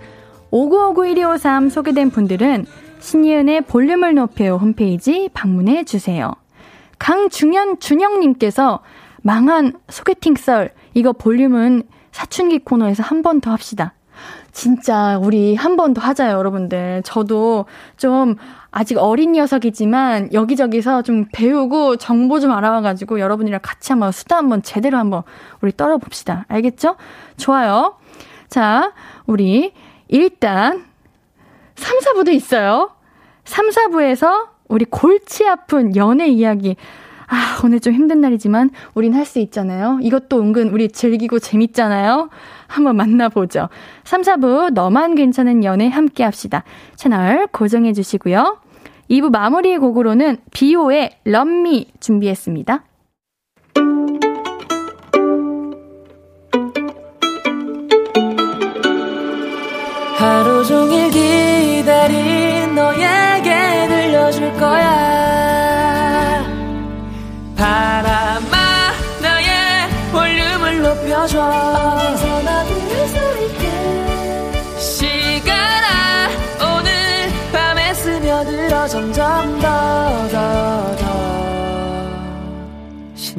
5959-1253 소개된 분들은 신이은의 볼륨을 높여 홈페이지 방문해 주세요. 강중현 준영님께서 망한 소개팅 썰 이거 볼륨은 사춘기 코너에서 한 번 더 합시다. 진짜 우리 한 번 더 하자요, 여러분들. 저도 좀 아직 어린 녀석이지만 여기저기서 좀 배우고 정보 좀 알아와가지고 여러분이랑 같이 한번 수다 한번 제대로 한번 우리 떨어봅시다. 알겠죠? 좋아요. 자, 우리 일단 3, 4부도 있어요. 3, 4부에서 우리 골치 아픈 연애 이야기. 아, 오늘 좀 힘든 날이지만 우린 할 수 있잖아요. 이것도 은근 우리 즐기고 재밌잖아요. 한번 만나보죠. 3, 4부 너만 괜찮은 연애 함께 합시다. 채널 고정해 주시고요. 2부 마무리 곡으로는 비오의 럼미 준비했습니다.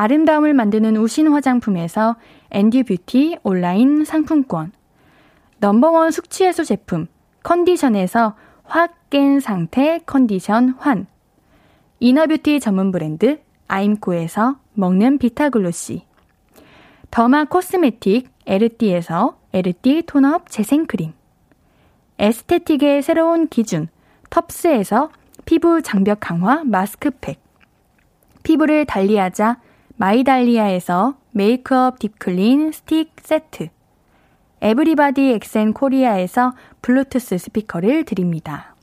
아름다움을 만드는 우신 화장품에서 앤디 뷰티 온라인 상품권, 넘버원 숙취해소 제품 컨디션에서 확 깬 상태 컨디션 환, inner beauty 전문 브랜드 아임코에서 먹는 비타글로시, derma cosmetic 에르띠에서 에르띠 tone-up 재생크림, aesthetic의 새로운 기준 텁스에서 피부 장벽 강화 마스크팩, 피부를 달리하자 마이달리아에서 메이크업 deep clean 스틱 세트, 에브리바디 엑센 코리아에서 블루투스 스피커를 드립니다.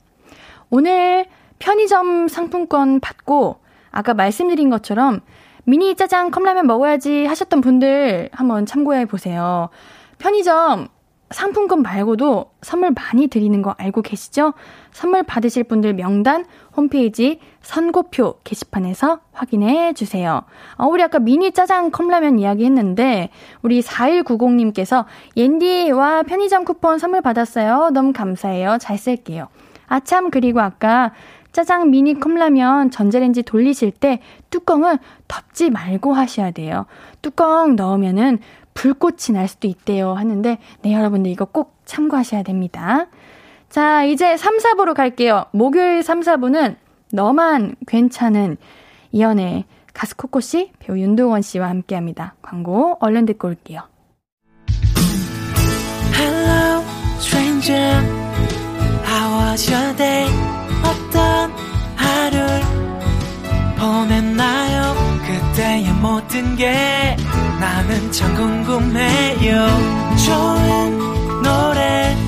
오늘 편의점 상품권 받고 아까 말씀드린 것처럼 미니 짜장 컵라면 먹어야지 하셨던 분들 한번 참고해 보세요. 편의점 상품권 말고도 선물 많이 드리는 거 알고 계시죠? 선물 받으실 분들 명단 홈페이지 선고표 게시판에서 확인해 주세요. 어, 우리 아까 미니 짜장 컵라면 이야기 했는데, 우리 4190님께서 옌디와 편의점 쿠폰 선물 받았어요. 너무 감사해요. 잘 쓸게요. 아참, 그리고 아까 짜장 미니 컵라면 전자레인지 돌리실 때 뚜껑을 덮지 말고 하셔야 돼요. 뚜껑 넣으면은 불꽃이 날 수도 있대요 하는데 네 여러분들 이거 꼭 참고하셔야 됩니다. 자 이제 3, 4부로 갈게요. 목요일 3, 4부는 너만 괜찮은 이연의 가수 코코 씨, 배우 윤동원 씨와 함께 합니다. 광고 얼른 듣고 올게요. Hello, stranger. How was your day? 어떤 하루를 보냈나요? 그때의 모든 게 나는 참 궁금해요 좋은 노래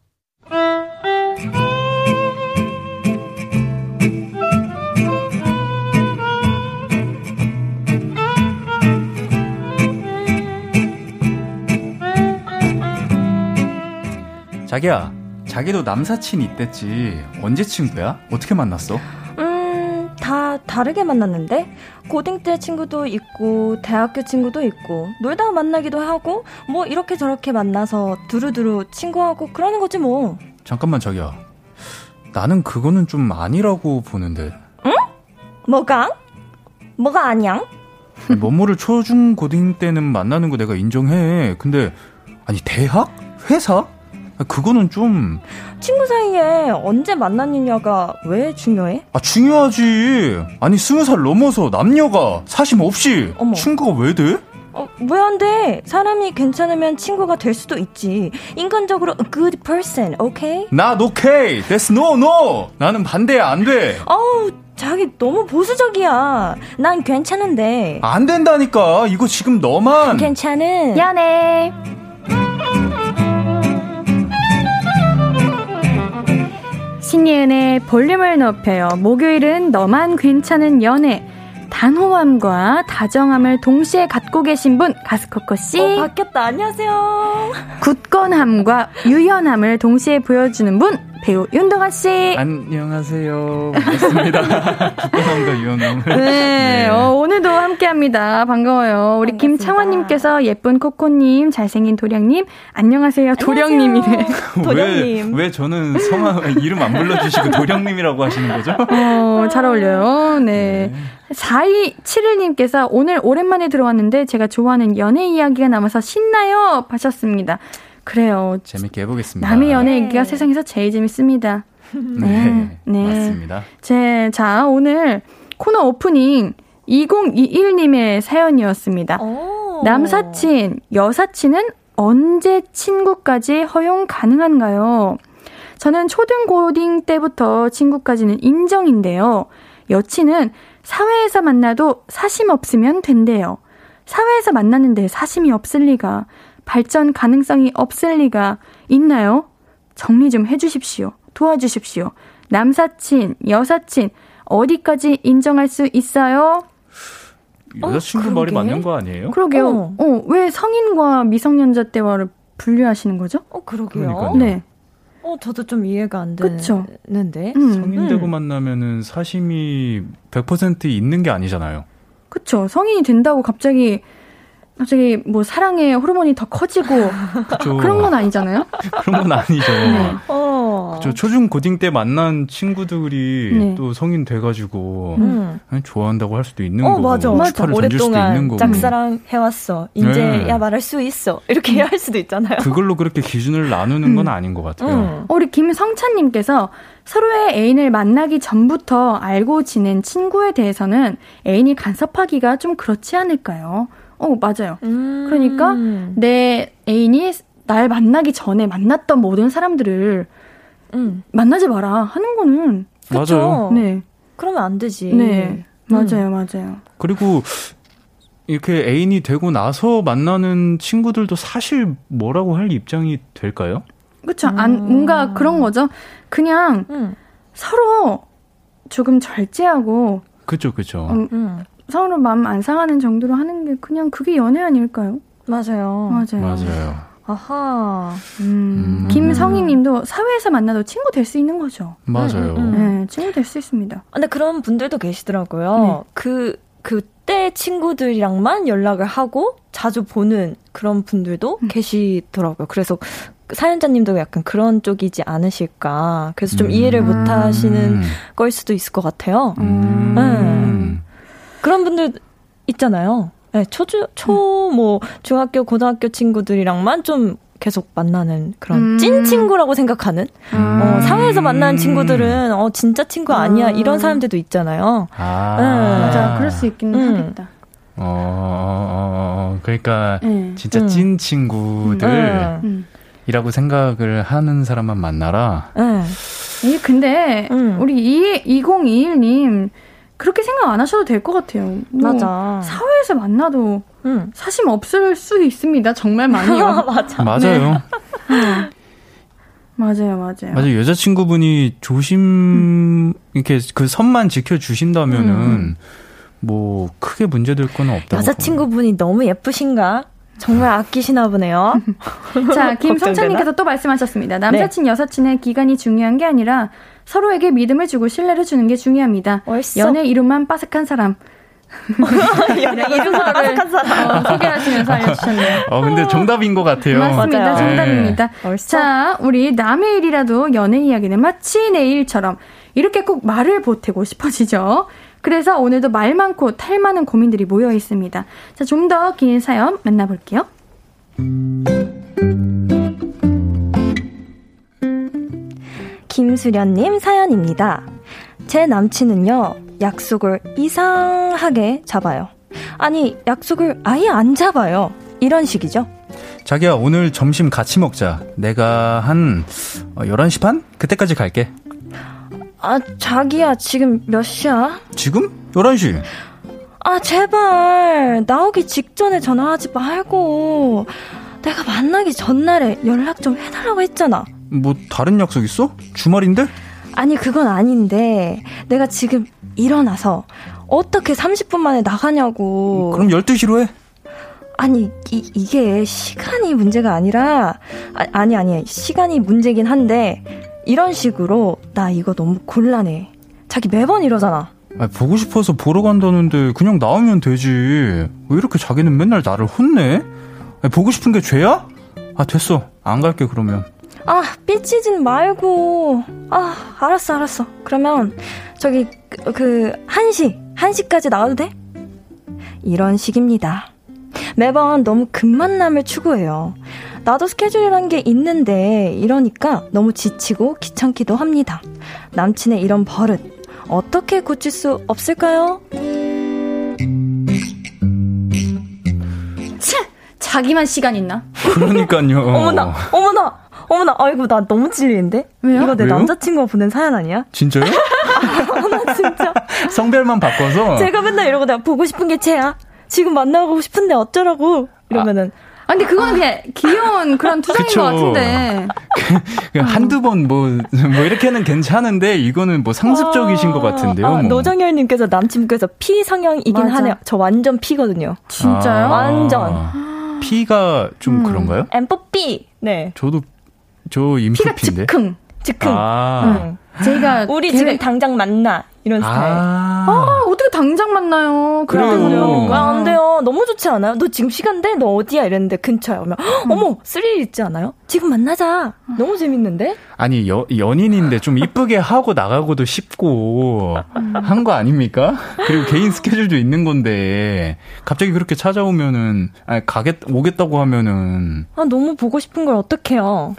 자기야, 자기도 남사친 있댔지. 언제 친구야? 어떻게 만났어? 음, 다 다르게 만났는데? 고딩 때 친구도 있고, 대학교 친구도 있고, 놀다가 만나기도 하고, 뭐 이렇게 저렇게 만나서 두루두루 친구하고 그러는 거지 뭐. 잠깐만, 자기야. 나는 그거는 좀 아니라고 보는데. 응? 뭐가? 뭐가 아니야? 뭐뭐를 초중 고딩 때는 만나는 거 내가 인정해. 근데, 아니, 대학? 회사? 그거는 좀 친구 사이에 언제 만났느냐가 왜 중요해? 아 중요하지. 아니 스무 살 넘어서 남녀가 사심 없이 어머. 친구가 왜 돼? 어, 왜안 돼? 사람이 괜찮으면 친구가 될 수도 있지. 인간적으로 a good person, okay? 나 오케이. That's no no. 나는 반대야 안 돼. 어우, 자기 너무 보수적이야. 난 괜찮은데. 안 된다니까. 이거 지금 너만 괜찮은 연애. 신예은의 볼륨을 높여요. 목요일은 너만 괜찮은 연애. 단호함과 다정함을 동시에 갖고 계신 분 가스코코 씨. 어, 바뀌었다. 안녕하세요. 굳건함과 유연함을 동시에 보여주는 분 배우 윤동아 씨. 안녕하세요. 반갑습니다. 기쁨과 유연함. 네, 네. 어, 오늘도 함께합니다. 반가워요. 우리 김창환님께서 예쁜 코코님, 잘생긴 도령님, 안녕하세요. 도령님이네. 도령님. 왜, 왜 저는 성함 이름 안 불러주시고 도령님이라고 하시는 거죠? 어, 잘 어울려요. 네. 네. 4271님께서 오늘 오랜만에 들어왔는데 제가 좋아하는 연애 이야기가 남아서 신나요. 하셨습니다. 그래요. 재밌게 해보겠습니다. 남의 연애 얘기가 네. 세상에서 제일 재밌습니다. 네, 네, 맞습니다. 제, 자, 오늘 코너 오프닝 2021님의 사연이었습니다. 오. 남사친, 여사친은 언제 친구까지 허용 가능한가요? 저는 초등 고딩 때부터 친구까지는 인정인데요. 여친은 사회에서 만나도 사심 없으면 된대요. 사회에서 만났는데 사심이 없을 리가, 발전 가능성이 없을 리가 있나요? 정리 좀 해주십시오. 도와주십시오. 남사친, 여사친, 어디까지 인정할 수 있어요? 여자친구 어, 말이 맞는 거 아니에요? 그러게요. 어. 어, 왜 성인과 미성년자 대화를 분류하시는 거죠? 어, 그러게요. 그러니까요. 네. 어, 저도 좀 이해가 안 되는데. 음. 성인 되고 음. 만나면은 사심이 100% 있는 게 아니잖아요. 그쵸. 성인이 된다고 갑자기 갑자기 뭐 사랑의 호르몬이 더 커지고 그쵸. 그런 건 아니잖아요. 그런 건 아니죠. 네. 어. 그쵸. 초중 고딩 때 만난 친구들이 네. 또 성인 돼가지고 음. 좋아한다고 할 수도 있는 어, 거고, 맞아, 맞아. 오랫동안 짝사랑 해왔어. 이제 네. 야 말할 수 있어. 이렇게 할 수도 있잖아요. 그걸로 그렇게 기준을 나누는 건 음. 아닌 것 같아요. 음. 우리 김성찬님께서 서로의 애인을 만나기 전부터 알고 지낸 친구에 대해서는 애인이 간섭하기가 좀 그렇지 않을까요? 어, 맞아요. 음. 그러니까 내 애인이 날 만나기 전에 만났던 모든 사람들을 음. 만나지 마라 하는 거는 그쵸? 맞아요. 네. 그러면 안 되지. 네. 맞아요, 음. 맞아요. 그리고 이렇게 애인이 되고 나서 만나는 친구들도 사실 뭐라고 할 입장이 될까요? 그렇죠. 안 뭔가 그런 거죠. 그냥 음. 서로 조금 절제하고 그렇죠, 그렇죠. 음, 서로 마음 안 상하는 정도로 하는 게 그냥 그게 연애 아닐까요? 맞아요. 맞아요. 맞아요. 아하. 음. 음. 김성희 님도 사회에서 만나도 친구 될 수 있는 거죠. 맞아요. 음, 음. 네, 친구 될 수 있습니다. 근데 그런 분들도 계시더라고요. 네. 그, 그때 친구들이랑만 연락을 하고 자주 보는 그런 분들도 음. 계시더라고요. 그래서 사연자님도 약간 그런 쪽이지 않으실까. 그래서 좀 이해를 못 하시는 음. 걸 수도 있을 것 같아요. 네. 그런 분들 있잖아요. 네, 초주, 초, 뭐, 중학교, 고등학교 친구들이랑만 좀 계속 만나는 그런 음. 찐 친구라고 생각하는 음. 어, 사회에서 만나는 친구들은 어 진짜 친구 아니야 음. 이런 사람들도 있잖아요. 아. 네. 맞아, 그럴 수 있긴 음. 하겠다. 어, 어, 어, 어 그러니까 네. 진짜 음. 찐 친구들. 음. 이라고 생각을 하는 사람만 만나라. 네. 이 근데 우리 2021님 그렇게 생각 안 하셔도 될 것 같아요. 뭐 맞아. 사회에서 만나도 응. 사심 없을 수 있습니다. 정말 많이요. 맞아. 맞아요. 네. 맞아요, 맞아요. 맞아요. 여자친구분이 조심, 음. 이렇게 그 선만 지켜주신다면은, 음. 뭐, 크게 문제될 건 없다고. 여자친구분이 너무 예쁘신가? 정말 아끼시나 보네요. 자, 김성찬님께서 또 말씀하셨습니다. 남사친, 네. 여사친의 기간이 중요한 게 아니라 서로에게 믿음을 주고 신뢰를 주는 게 중요합니다. 얼써? 연애 이름만 빠삭한 사람. 연애 이름만 빠삭한 사람. 어, 소개하시면서 알려주셨네요. 어, 근데 정답인 것 같아요. 맞습니다. 맞아요. 정답입니다. 네. 자, 우리 남의 일이라도 연애 이야기는 마치 내 일처럼 이렇게 꼭 말을 보태고 싶어지죠. 그래서 오늘도 말 많고 탈 많은 고민들이 모여 있습니다. 자, 좀 더 긴 사연 만나볼게요. 김수련님 사연입니다. 제 남친은요, 약속을 이상하게 잡아요. 아니, 약속을 아예 안 잡아요. 이런 식이죠. 자기야, 오늘 점심 같이 먹자. 내가 한 11시 어, 반? 그때까지 갈게. 아, 자기야, 지금 몇 시야? 지금? 11시. 아, 제발. 나오기 직전에 전화하지 말고. 내가 만나기 전날에 연락 좀 해달라고 했잖아. 뭐 다른 약속 있어? 주말인데? 아니 그건 아닌데 내가 지금 일어나서 어떻게 30분 만에 나가냐고. 그럼 12시로 해. 아니 이, 이게 시간이 문제가 아니라 아, 아니 아니 시간이 문제긴 한데 이런 식으로 나 이거 너무 곤란해. 자기 매번 이러잖아. 아, 보고 싶어서 보러 간다는데 그냥 나오면 되지. 왜 이렇게 자기는 맨날 나를 혼내? 아, 보고 싶은 게 죄야? 아 됐어 안 갈게 그러면. 아, 삐치진 말고. 아, 알았어, 알았어. 그러면, 저기, 그, 그, 한시, 한시까지 나와도 돼? 이런 식입니다. 매번 너무 급만남을 추구해요. 나도 스케줄이란 게 있는데, 이러니까 너무 지치고 귀찮기도 합니다. 남친의 이런 버릇, 어떻게 고칠 수 없을까요? 차! 자기만 시간 있나? 그러니까요. 어머나, 어머나! 어머나, 아이고, 나 너무 찔리는데? 왜요? 이거 내 왜요? 남자친구가 보낸 사연 아니야? 진짜요? 나 진짜. 성별만 바꿔서 제가 맨날 이러고 내가 보고 싶은 게 쟤야. 지금 만나고 싶은데 어쩌라고. 이러면은. 아, 근데 그거는 그냥 귀여운 그런 투정인 그쵸. 것 같은데. 한두 번 뭐 뭐 이렇게는 괜찮은데 이거는 뭐 상습적이신 것 같은데요. 아, 뭐. 노정열님께서 남친께서 P 성향이긴 맞아. 하네요. 저 완전 P거든요. 진짜요? 아, 완전. P가 좀 음. 그런가요? M4P. 네. 저도 저 피가 임수피인데. 즉흥. 즉흥. 아. 응. 제가 우리 계획- 지금 당장 만나. 이런 스타일. 아. 아, 어떻게 당장 만나요? 그래요. 아, 안 돼요. 너무 좋지 않아요? 너 지금 시간 돼? 너 어디야? 이랬는데 근처야. 그러면 음. 어머, 스릴 있지 않아요? 지금 만나자. 너무 재밌는데? 아니 여, 연인인데 좀 이쁘게 하고 나가고도 싶고 한 거 아닙니까? 그리고 개인 스케줄도 있는 건데 갑자기 그렇게 찾아오면은 아니 가겠 오겠다고 하면은 아, 너무 보고 싶은 걸 어떡해요.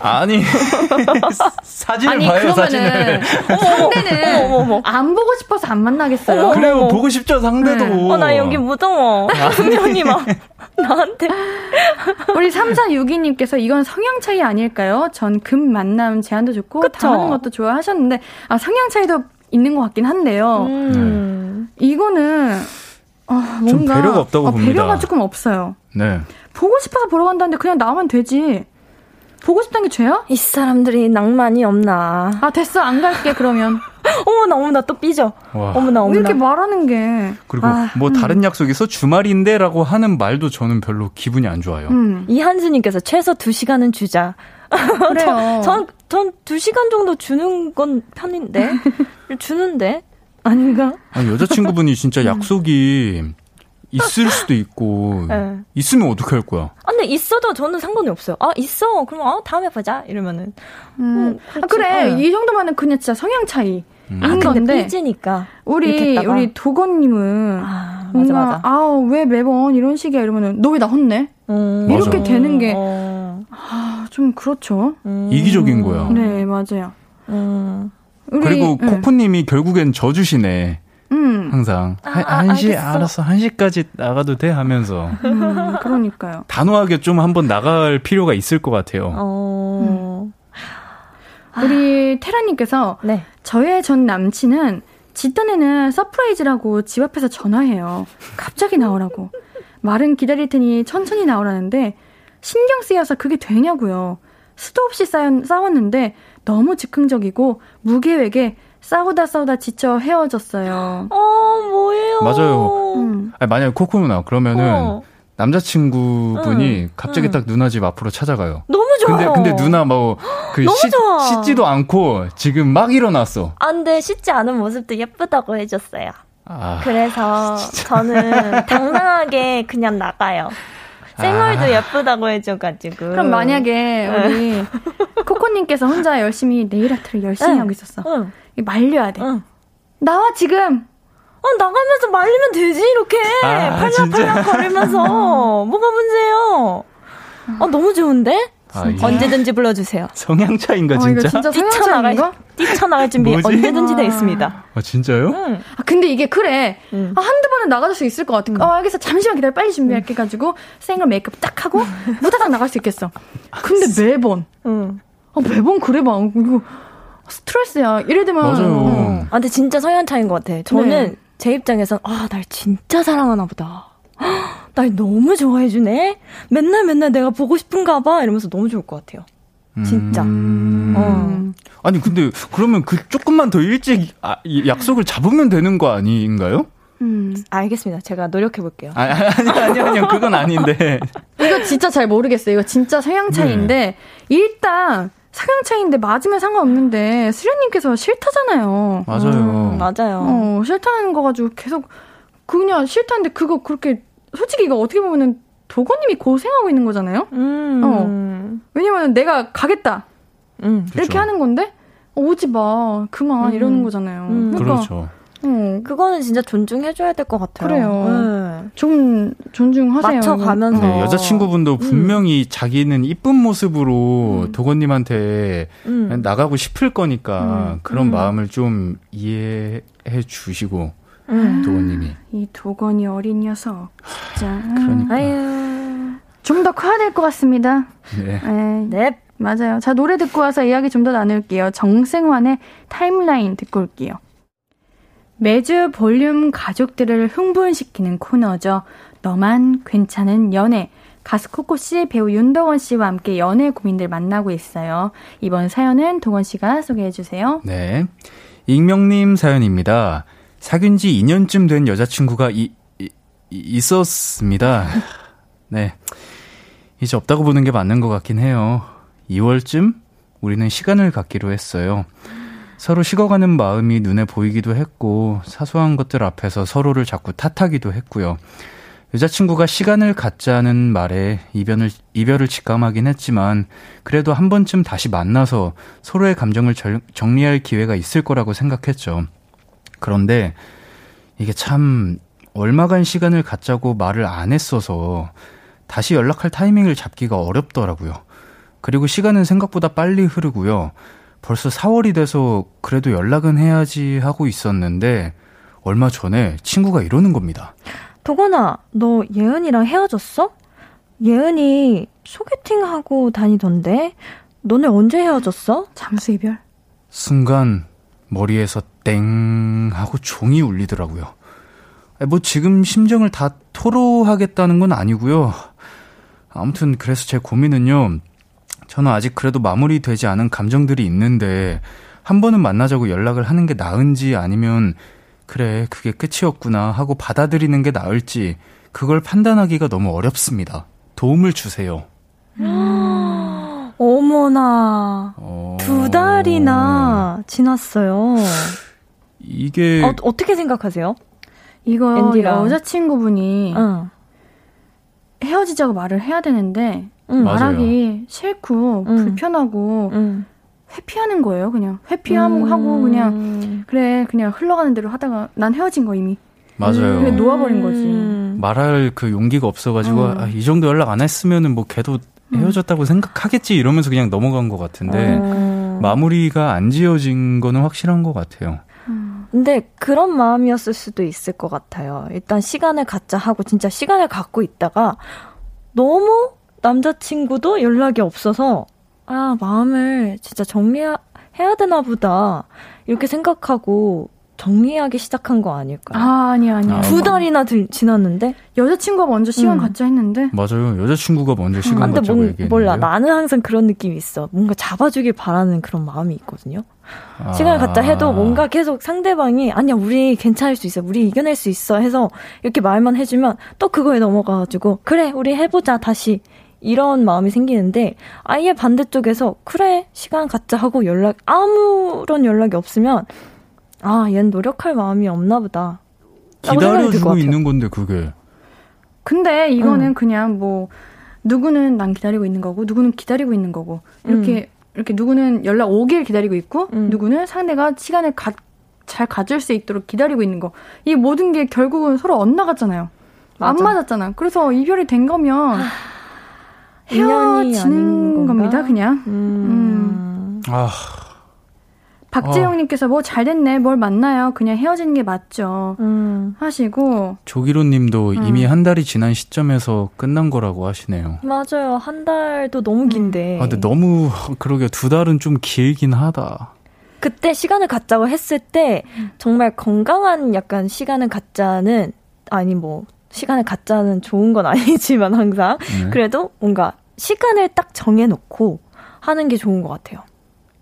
아니 사진을 아니, 봐요 그러면은 사진을 상대는 어머, 어머. 안 보고 싶어서 안 만나겠어요. 어머. 그래요 보고 싶죠 상대도 네. 어, 나 여기 무서워. 분명히 막, 나한테. 우리 3462님께서 이건 성향 차이 아닐까요? 전 금 만남 제안도 좋고 그쵸? 당하는 것도 좋아하셨는데 아 성향 차이도 있는 것 같긴 한데요. 음. 이거는 어, 좀 뭔가 배려가 없다고 어, 봅니다. 배려가 조금 없어요. 네 보고 싶어서 보러 간다는데 그냥 나오면 되지. 보고 싶다는 게 죄야? 이 사람들이 낭만이 없나. 아 됐어 안 갈게 그러면. 어머나, 어머나, 또 삐져. 와. 어머나, 왜 어머나. 이렇게 말하는 게. 그리고 아, 뭐 다른 약속 있어 주말인데 라고 하는 말도 저는 별로 기분이 안 좋아요. 음 이한수님께서 최소 2시간은 주자. 그래요. 전, 전 2시간 정도 주는 건 편인데? 주는데? 아닌가? 아니, 여자친구분이 진짜 약속이 있을 수도 있고 네. 있으면 어떻게 할 거야? 아, 근데 있어도 저는 상관이 없어요. 아, 있어. 그럼, 아, 다음에 보자. 이러면은. 음. 그렇지. 아, 그래 네. 이 정도면은 그냥 진짜 성향 차이. 음. 아, 인 근데 건데 삐지니까. 우리. 우리 도건님은 아, 맞아, 뭔가 맞아. 아우 왜 매번 이런 식이야 이러면은 너 왜 나 혼내? 음. 이렇게 맞아. 되는 게 어. 아, 좀 그렇죠. 음. 이기적인 거야. 네 맞아요. 음. 우리, 그리고 응. 코코님이 결국엔 져주시네. 음, 항상 아, 한, 아, 한 시, 알겠어. 알았어 한 시까지 나가도 돼 하면서 음 그러니까요. 단호하게 좀 한번 나갈 필요가 있을 것 같아요. 어. 우리 테라님께서 네. 저의 전 남친은 지 딴에는 surprise라고 집 앞에서 전화해요. 갑자기 나오라고. 말은 기다릴 테니 천천히 나오라는데 신경 쓰여서 그게 되냐고요. 수도 없이 싸, 싸웠는데 너무 즉흥적이고 무계획에 싸우다 싸우다 지쳐 헤어졌어요. 어, 뭐예요? 맞아요. 음. 아니, 만약에 코코 누나 그러면은 어. 남자친구분이 응, 갑자기 응. 딱 누나 집 앞으로 찾아가요. 너무 좋아요. 근데 근데 누나 뭐그 씻, 좋아. 씻지도 않고 지금 막 일어났어. 안 돼, 씻지 않은 모습도 예쁘다고 해줬어요. 아, 그래서 저는 당당하게 그냥 나가요. 생얼도 아. 예쁘다고 해줘가지고. 그럼 만약에 우리 코코님께서 혼자 열심히 네일 아트를 열심히 응. 하고 있었어. 응, 말려야 돼. 응. 나와 지금. 어, 나가면서 말리면 되지, 이렇게. 아? 팔랑팔랑 거리면서. 뭐가 문제예요? 어, 너무 좋은데? 아, 언제든지 불러주세요. 성향 차인가 어, 진짜? 진짜 뛰쳐나갈? 뛰쳐나갈 준비 뭐지? 언제든지 돼 아. 있습니다. 아 진짜요? 응. 아, 근데 이게 그래. 응. 아, 한두 번은 나가줄 수 있을 것 같아. 어, 알겠어. 잠시만 기다려. 빨리 준비할게. 해가지고, 생얼 메이크업 딱 하고, 무다닥 나갈 수 있겠어. 근데 매번. 응. 아, 매번 그래 봐. 이거 스트레스야. 이래 되면. 맞아요. 어. 아, 근데 진짜 성향 차이인 것 같아. 저는 네. 제 입장에선, 아, 날 진짜 사랑하나 보다. 헉, 날 너무 좋아해 주네? 맨날 맨날 내가 보고 싶은가 봐? 이러면서 너무 좋을 것 같아요. 진짜. 음. 어. 아니 근데 그러면 그 조금만 더 일찍 아, 이 약속을 잡으면 되는 거 아닌가요? 음. 알겠습니다. 제가 노력해 볼게요. 아, 아니 아니 아니요 그건 아닌데. 이거 진짜 잘 모르겠어요. 이거 진짜 성향 차이인데, 일단, 성향 차이인데 맞으면 상관없는데, 수련님께서 싫다잖아요. 맞아요. 음, 맞아요. 어, 싫다는 거 가지고 계속, 그냥 싫다는데 그거 그렇게, 솔직히 이거 어떻게 보면은 도건님이 고생하고 있는 거잖아요? 음. 왜냐면 내가 가겠다. 음. 이렇게 그렇죠. 하는 건데, 어, 오지 마. 그만. 음. 이러는 거잖아요. 음. 그러니까, 그렇죠. 어, 그거는 진짜 존중해줘야 될 것 같아요. 그래요. 네. 좀 존중하세요. 맞춰가면서. 네, 여자친구분도 분명히 자기는 이쁜 모습으로 음. 도건님한테 음. 나가고 싶을 거니까 음. 그런 음. 마음을 좀 이해해 주시고 음. 도건님이 이 도건이 어린 녀석. 진짜. 그러니까 아유. 좀더 커야 될 것 같습니다. 네. 네. 넵. 맞아요. 자, 노래 듣고 와서 이야기 좀 더 나눌게요. 정승환의 타임라인 듣고 올게요. 매주 볼륨 가족들을 흥분시키는 코너죠. 너만 괜찮은 연애. 가수 코코 씨, 배우 윤덕원 씨와 함께 연애 고민들 만나고 있어요. 이번 사연은 동원 씨가 소개해 주세요. 네. 익명님 사연입니다. 사귄 지 2년쯤 된 여자친구가 이, 이, 있었습니다. 네. 이제 없다고 보는 게 맞는 것 같긴 해요. 2월쯤 우리는 시간을 갖기로 했어요. 서로 식어가는 마음이 눈에 보이기도 했고 사소한 것들 앞에서 서로를 자꾸 탓하기도 했고요. 여자친구가 시간을 갖자는 말에 이별을, 이별을 직감하긴 했지만 그래도 한 번쯤 다시 만나서 서로의 감정을 절, 정리할 기회가 있을 거라고 생각했죠. 그런데 이게 참 얼마간 시간을 갖자고 말을 안 했어서 다시 연락할 타이밍을 잡기가 어렵더라고요. 그리고 시간은 생각보다 빨리 흐르고요. 벌써 4월이 돼서 그래도 연락은 해야지 하고 있었는데 얼마 전에 친구가 이러는 겁니다. 도건아, 너 예은이랑 헤어졌어? 예은이 소개팅하고 다니던데? 너네 언제 헤어졌어? 잠수 이별? 순간 머리에서 땡 하고 종이 울리더라고요. 뭐 지금 심정을 다 토로하겠다는 건 아니고요. 아무튼 그래서 제 고민은요. 저는 아직 그래도 마무리되지 않은 감정들이 있는데 한 번은 만나자고 연락을 하는 게 나은지 아니면 그래 그게 끝이었구나 하고 받아들이는 게 나을지 그걸 판단하기가 너무 어렵습니다. 도움을 주세요. 어머나 어... 두 달이나 지났어요. 이게 어, 어떻게 생각하세요? 이거 앤디랑. 여자친구분이 응. 헤어지자고 말을 해야 되는데 응. 말하기 싫고 응. 불편하고 응. 회피하는 거예요. 그냥 회피하고 음. 그냥 그래 그냥 흘러가는 대로 하다가 난 헤어진 거 이미. 맞아요. 그래 놓아버린 거지. 말할 그 용기가 없어가지고 어. 아, 이 정도 연락 안 했으면은 뭐 걔도 음. 헤어졌다고 생각하겠지 이러면서 그냥 넘어간 것 같은데 어. 마무리가 안 지어진 거는 확실한 것 같아요. 음. 근데 그런 마음이었을 수도 있을 것 같아요. 일단 시간을 갖자 하고 진짜 시간을 갖고 있다가 너무 남자친구도 연락이 없어서 아, 마음을 진짜 정리해야 되나 보다. 이렇게 생각하고 정리하기 시작한 거 아닐까요? 아, 아니, 아니. 두 달이나 들, 지났는데? 여자친구가 먼저 시간 음. 갖자 했는데? 맞아요. 여자친구가 먼저 시간 음. 갖자고 얘기했는데. 몰라. 나는 항상 그런 느낌이 있어. 뭔가 잡아주길 바라는 그런 마음이 있거든요. 아. 시간을 갖자 해도 뭔가 계속 상대방이 아니야, 우리 괜찮을 수 있어. 우리 이겨낼 수 있어. 해서 이렇게 말만 해주면 또 그거에 넘어가가지고 그래, 우리 해보자, 다시. 이런 마음이 생기는데 아예 반대쪽에서 그래 시간 갖자 하고 연락 아무런 연락이 없으면 아 얘는 노력할 마음이 없나 보다. 기다려주고 있는 건데 그게. 근데 이거는 응. 그냥 뭐 누구는 난 기다리고 있는 거고 누구는 기다리고 있는 거고 이렇게 응. 이렇게 누구는 연락 오길 기다리고 있고 응. 누구는 상대가 시간을 가, 잘 가질 수 있도록 기다리고 있는 거. 이 모든 게 결국은 서로 엇나갔잖아요. 맞아. 안 맞았잖아. 그래서 이별이 된 거면 헤어지는 겁니다, 그냥. 음. 음. 아. 박재영님께서 뭐잘 됐네, 뭘 만나요. 그냥 헤어지는 게 맞죠. 음. 하시고. 조기로님도 음. 이미 한 달이 지난 시점에서 끝난 거라고 하시네요. 맞아요. 한 달도 너무 긴데. 아, 근데 너무, 그러게 두 달은 좀 길긴 하다. 그때 시간을 갖자고 했을 때, 정말 건강한 약간 시간을 갖자는, 아니 뭐, 시간을 갖자는 좋은 건 아니지만 항상. 네. 그래도 뭔가 시간을 딱 정해놓고 하는 게 좋은 것 같아요.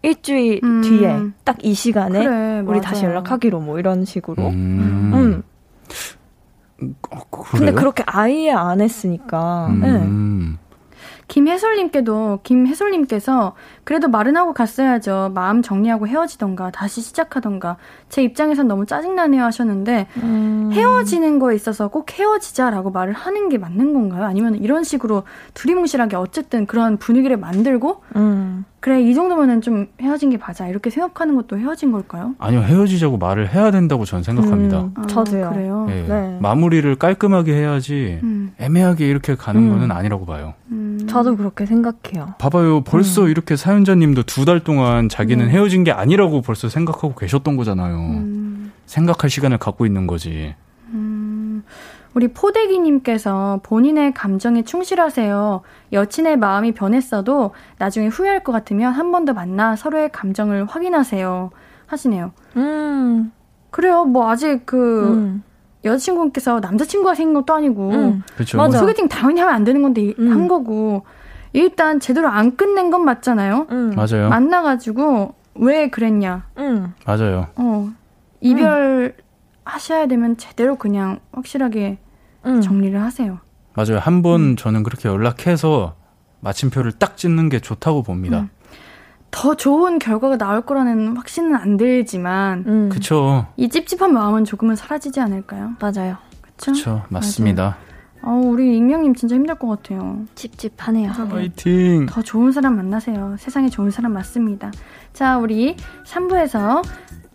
일주일 음. 뒤에 딱 이 시간에 그래, 우리 맞아. 다시 연락하기로 뭐 이런 식으로. 음. 음. 어, 근데 그렇게 아예 안 했으니까. 음. 네. 김혜솔님께도 김혜솔님께서 그래도 말은 하고 갔어야죠. 마음 정리하고 헤어지던가 다시 시작하던가 제 입장에선 너무 짜증나네요 하셨는데 음. 헤어지는 거에 있어서 꼭 헤어지자라고 말을 하는 게 맞는 건가요? 아니면 이런 식으로 두리뭉실하게 어쨌든 그런 분위기를 만들고 음. 그래 이 정도면은 좀 헤어진 게 맞아 이렇게 생각하는 것도 헤어진 걸까요? 아니요 헤어지자고 말을 해야 된다고 저는 생각합니다. 음, 저도요. 아, 그래요. 네. 네. 마무리를 깔끔하게 해야지 음. 애매하게 이렇게 가는 음. 거는 아니라고 봐요. 음. 저도 그렇게 생각해요. 봐봐요 벌써 음. 이렇게 사연자님도 두 달 동안 자기는 네. 헤어진 게 아니라고 벌써 생각하고 계셨던 거잖아요. 음. 생각할 시간을 갖고 있는 거지. 우리 포대기님께서 본인의 감정에 충실하세요. 여친의 마음이 변했어도 나중에 후회할 것 같으면 한 번 더 만나 서로의 감정을 확인하세요. 하시네요. 음. 그래요. 뭐 아직 그 음. 여자친구께서 남자친구가 생긴 것도 아니고. 음. 그렇죠. 맞아. 소개팅 당연히 하면 안 되는 건데 음. 한 거고. 일단 제대로 안 끝낸 건 맞잖아요. 음. 맞아요. 만나가지고 왜 그랬냐. 음. 맞아요. 어. 이별 하셔야 되면 제대로 그냥 확실하게 정리를 하세요. 맞아요. 한번 저는 그렇게 연락해서 마침표를 딱 찍는 게 좋다고 봅니다. 더 좋은 결과가 나올 거라는 확신은 안 들지만 음. 그쵸 이 찝찝한 마음은 조금은 사라지지 않을까요? 맞아요. 그쵸? 그쵸 맞습니다. 어, 우리 익명님 진짜 힘들 것 같아요. 찝찝하네요. 파이팅. 더 좋은 사람 만나세요. 세상에 좋은 사람 맞습니다. 자, 우리 3부에서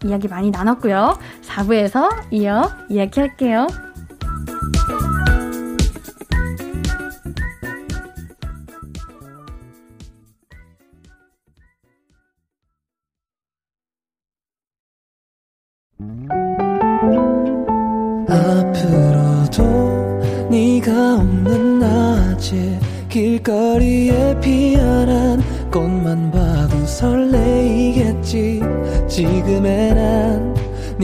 이야기 많이 나눴고요. 4부에서 이어 이야기할게요.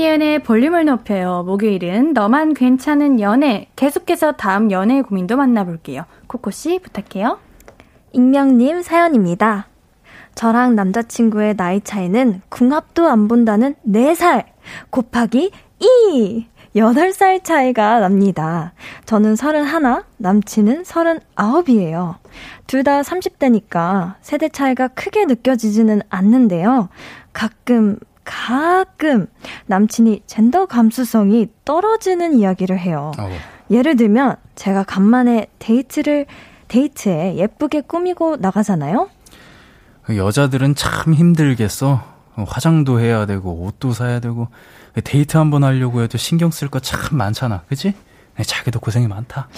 신예은의 볼륨을 높여요 목요일은 너만 괜찮은 연애 계속해서 다음 연애 고민도 만나볼게요 코코씨 부탁해요 익명님 사연입니다 저랑 남자친구의 나이 차이는 궁합도 안 본다는 4살 곱하기 2 8살 차이가 납니다. 저는 31, 남친은 39이에요. 둘 다 30대니까 세대 차이가 크게 느껴지지는 않는데요. 가끔, 가끔 남친이 젠더 감수성이 떨어지는 이야기를 해요. 어. 예를 들면 제가 간만에 데이트를 데이트에 예쁘게 꾸미고 나가잖아요. 여자들은 참 힘들겠어. 화장도 해야 되고 옷도 사야 되고 데이트 한번 하려고 해도 신경 쓸 거 참 많잖아. 그치? 네, 자기도 고생이 많다.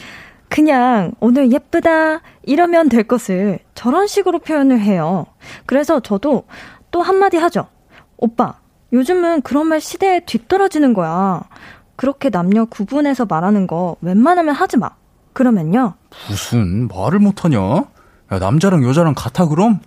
그냥 오늘 예쁘다 이러면 될 것을 저런 식으로 표현을 해요. 그래서 저도 또 한마디 하죠. 오빠, 요즘은 그런 말 시대에 뒤떨어지는 거야. 그렇게 남녀 구분해서 말하는 거 웬만하면 하지 마. 그러면요. 무슨 말을 못하냐? 야, 남자랑 여자랑 같아 그럼?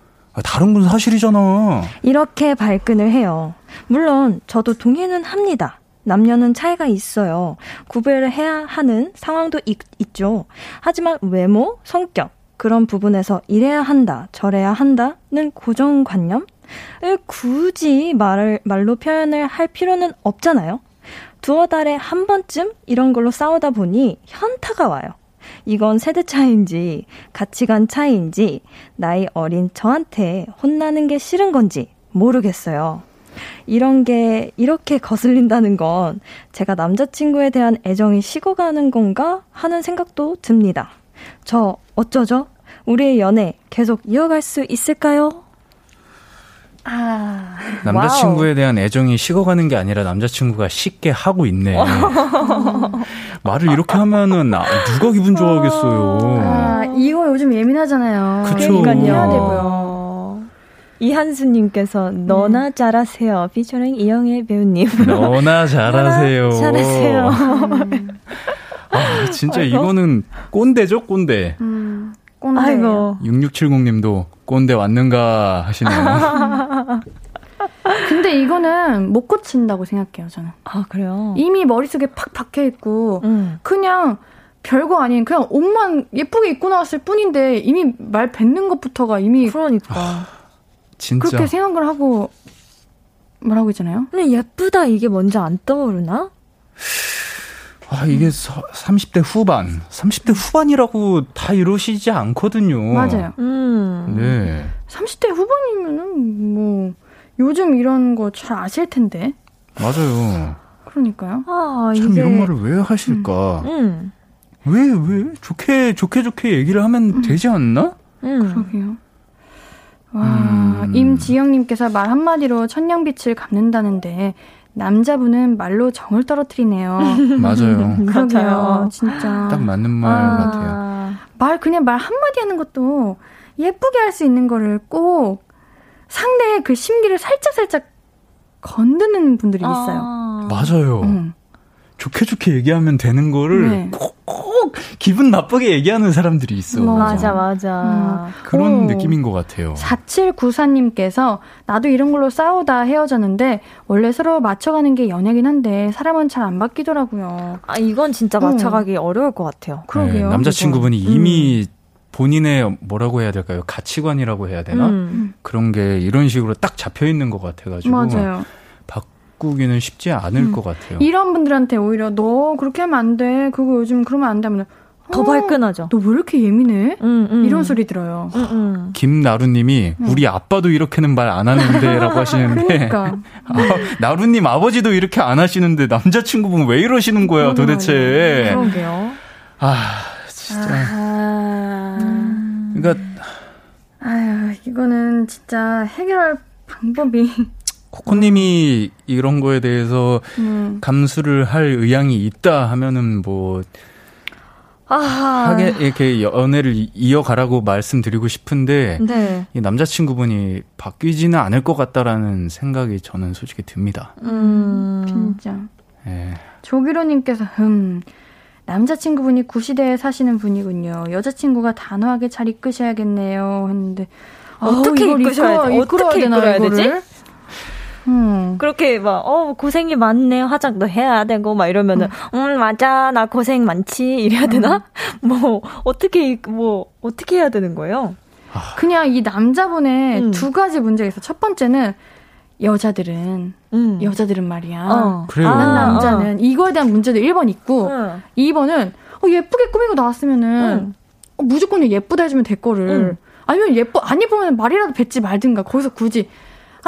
다른 건 사실이잖아. 이렇게 발끈을 해요. 물론 저도 동의는 합니다. 남녀는 차이가 있어요. 구별을 해야 하는 상황도 있, 있죠. 하지만 외모, 성격, 그런 부분에서 이래야 한다, 저래야 한다는 고정관념을 굳이 말을, 말로 표현을 할 필요는 없잖아요. 두어 달에 한 번쯤 이런 걸로 싸우다 보니 현타가 와요. 이건 세대 차이인지, 가치관 차이인지, 나이 어린 저한테 혼나는 게 싫은 건지 모르겠어요. 이런 게 이렇게 거슬린다는 건 제가 남자친구에 대한 애정이 식어가는 건가 하는 생각도 듭니다. 저 어쩌죠? 우리의 연애 계속 이어갈 수 있을까요? 아, 남자친구에 wow. 대한 애정이 식어가는 게 아니라 남자친구가 쉽게 하고 있네. 말을 이렇게 하면은 아, 누가 기분 좋아하겠어요. 아, 이거 요즘 예민하잖아요. 그쵸. 그러니까 되고요. 이한수님께서 너나 음. 잘하세요. 피처링 이영애 배우님. 너나 잘하세요. 너나 잘하세요. 아, 진짜 아이고. 이거는 꼰대죠, 꼰대. 음, 꼰대. 아이고. 6670님도 꼰대 왔는가 하시네요. 근데 이거는 못 고친다고 생각해요, 저는. 아, 그래요? 이미 머릿속에 팍 박혀 있고, 음. 그냥 별거 아닌 그냥 옷만 예쁘게 입고 나왔을 뿐인데 이미 말 뱉는 것부터가 이미 그러니까 진짜. 그렇게 생각을 하고 말하고 있잖아요. 근데 예쁘다 이게 먼저 안 떠오르나? 아, 이게 서, 30대 후반, 30대 후반이라고 다 이러시지 않거든요. 맞아요. 음. 네. 30대 후반이면은 뭐 요즘 이런 거 잘 아실 텐데. 맞아요. 그러니까요. 아, 참 이게... 이런 말을 왜 하실까? 음. 왜, 왜? 좋게, 좋게, 좋게 얘기를 하면 음. 되지 않나? 음. 그러게요. 와, 음. 임지영님께서 말 한마디로 천냥빛을 갚는다는데, 남자분은 말로 정을 떨어뜨리네요. 맞아요. 그러게요. 진짜. 딱 맞는 말 아. 같아요. 말, 그냥 말 한마디 하는 것도 예쁘게 할 수 있는 거를 꼭 상대의 그 심기를 살짝살짝 건드는 분들이 있어요. 아. 맞아요. 음. 좋게 좋게 얘기하면 되는 거를 네. 꼭, 꼭 기분 나쁘게 얘기하는 사람들이 있어. 맞아, 맞아. 그런 오. 느낌인 것 같아요. 4794님께서 나도 이런 걸로 싸우다 헤어졌는데 원래 서로 맞춰가는 게 연애긴 한데 사람은 잘 안 바뀌더라고요. 아, 이건 진짜 음. 맞춰가기 어려울 것 같아요. 그러게요. 네, 남자친구분이. 이미 본인의 뭐라고 해야 될까요? 가치관이라고 해야 되나? 음. 그런 게 이런 식으로 딱 잡혀 있는 것 같아가지고 맞아요. 바꾸기는 쉽지 않을 음. 것 같아요. 이런 분들한테 오히려 너 그렇게 하면 안 돼. 그거 요즘 그러면 안 돼. 하면 더 발끈하죠. 너 왜 이렇게 예민해? 음, 음. 이런 소리 들어요. 음, 음. 김나루님이 우리 아빠도 이렇게는 말 안 하는데라고 하시는데 그러니까 아, 나루님 아버지도 이렇게 안 하시는데 남자친구분 왜 이러시는 거야 그러게 도대체? 그러게요. 아 진짜 아, 그러니까 아유 이거는 진짜 해결할 방법이 코코님이 이런 거에 대해서 음. 감수를 할 의향이 있다 하면은 뭐 아. 하게 이렇게 연애를 이- 이어가라고 말씀드리고 싶은데 네. 이 남자친구분이 바뀌지는 않을 것 같다라는 생각이 저는 솔직히 듭니다. 음. 진짜 예. 조기로님께서 흠 남자친구분이 구시대에 사시는 분이군요. 여자친구가 단호하게 잘 이끄셔야겠네요. 했는데 어떻게? 이끌어야 어떻게 되나, 이끌어야 이거를? 되지? 음. 그렇게 막, 어, 고생이 많네요. 화장도 해야 되고, 막 이러면은, 음, 맞아. 나 고생 많지. 이래야 되나? 뭐, 어떻게, 뭐, 어떻게 해야 되는 거예요? 그냥 이 남자분의 음. 두 가지 문제가 있어. 첫 번째는 여자들은 음. 여자들은 말이야. 어. 그래요. 아, 남자는 이거에 대한 문제도 1번 있고 응. 2번은 어, 예쁘게 꾸미고 나왔으면은 응. 어, 무조건 예쁘다 해주면 될 거를 응. 아니면 예뻐 안 예쁘면 말이라도 뱉지 말든가 거기서 굳이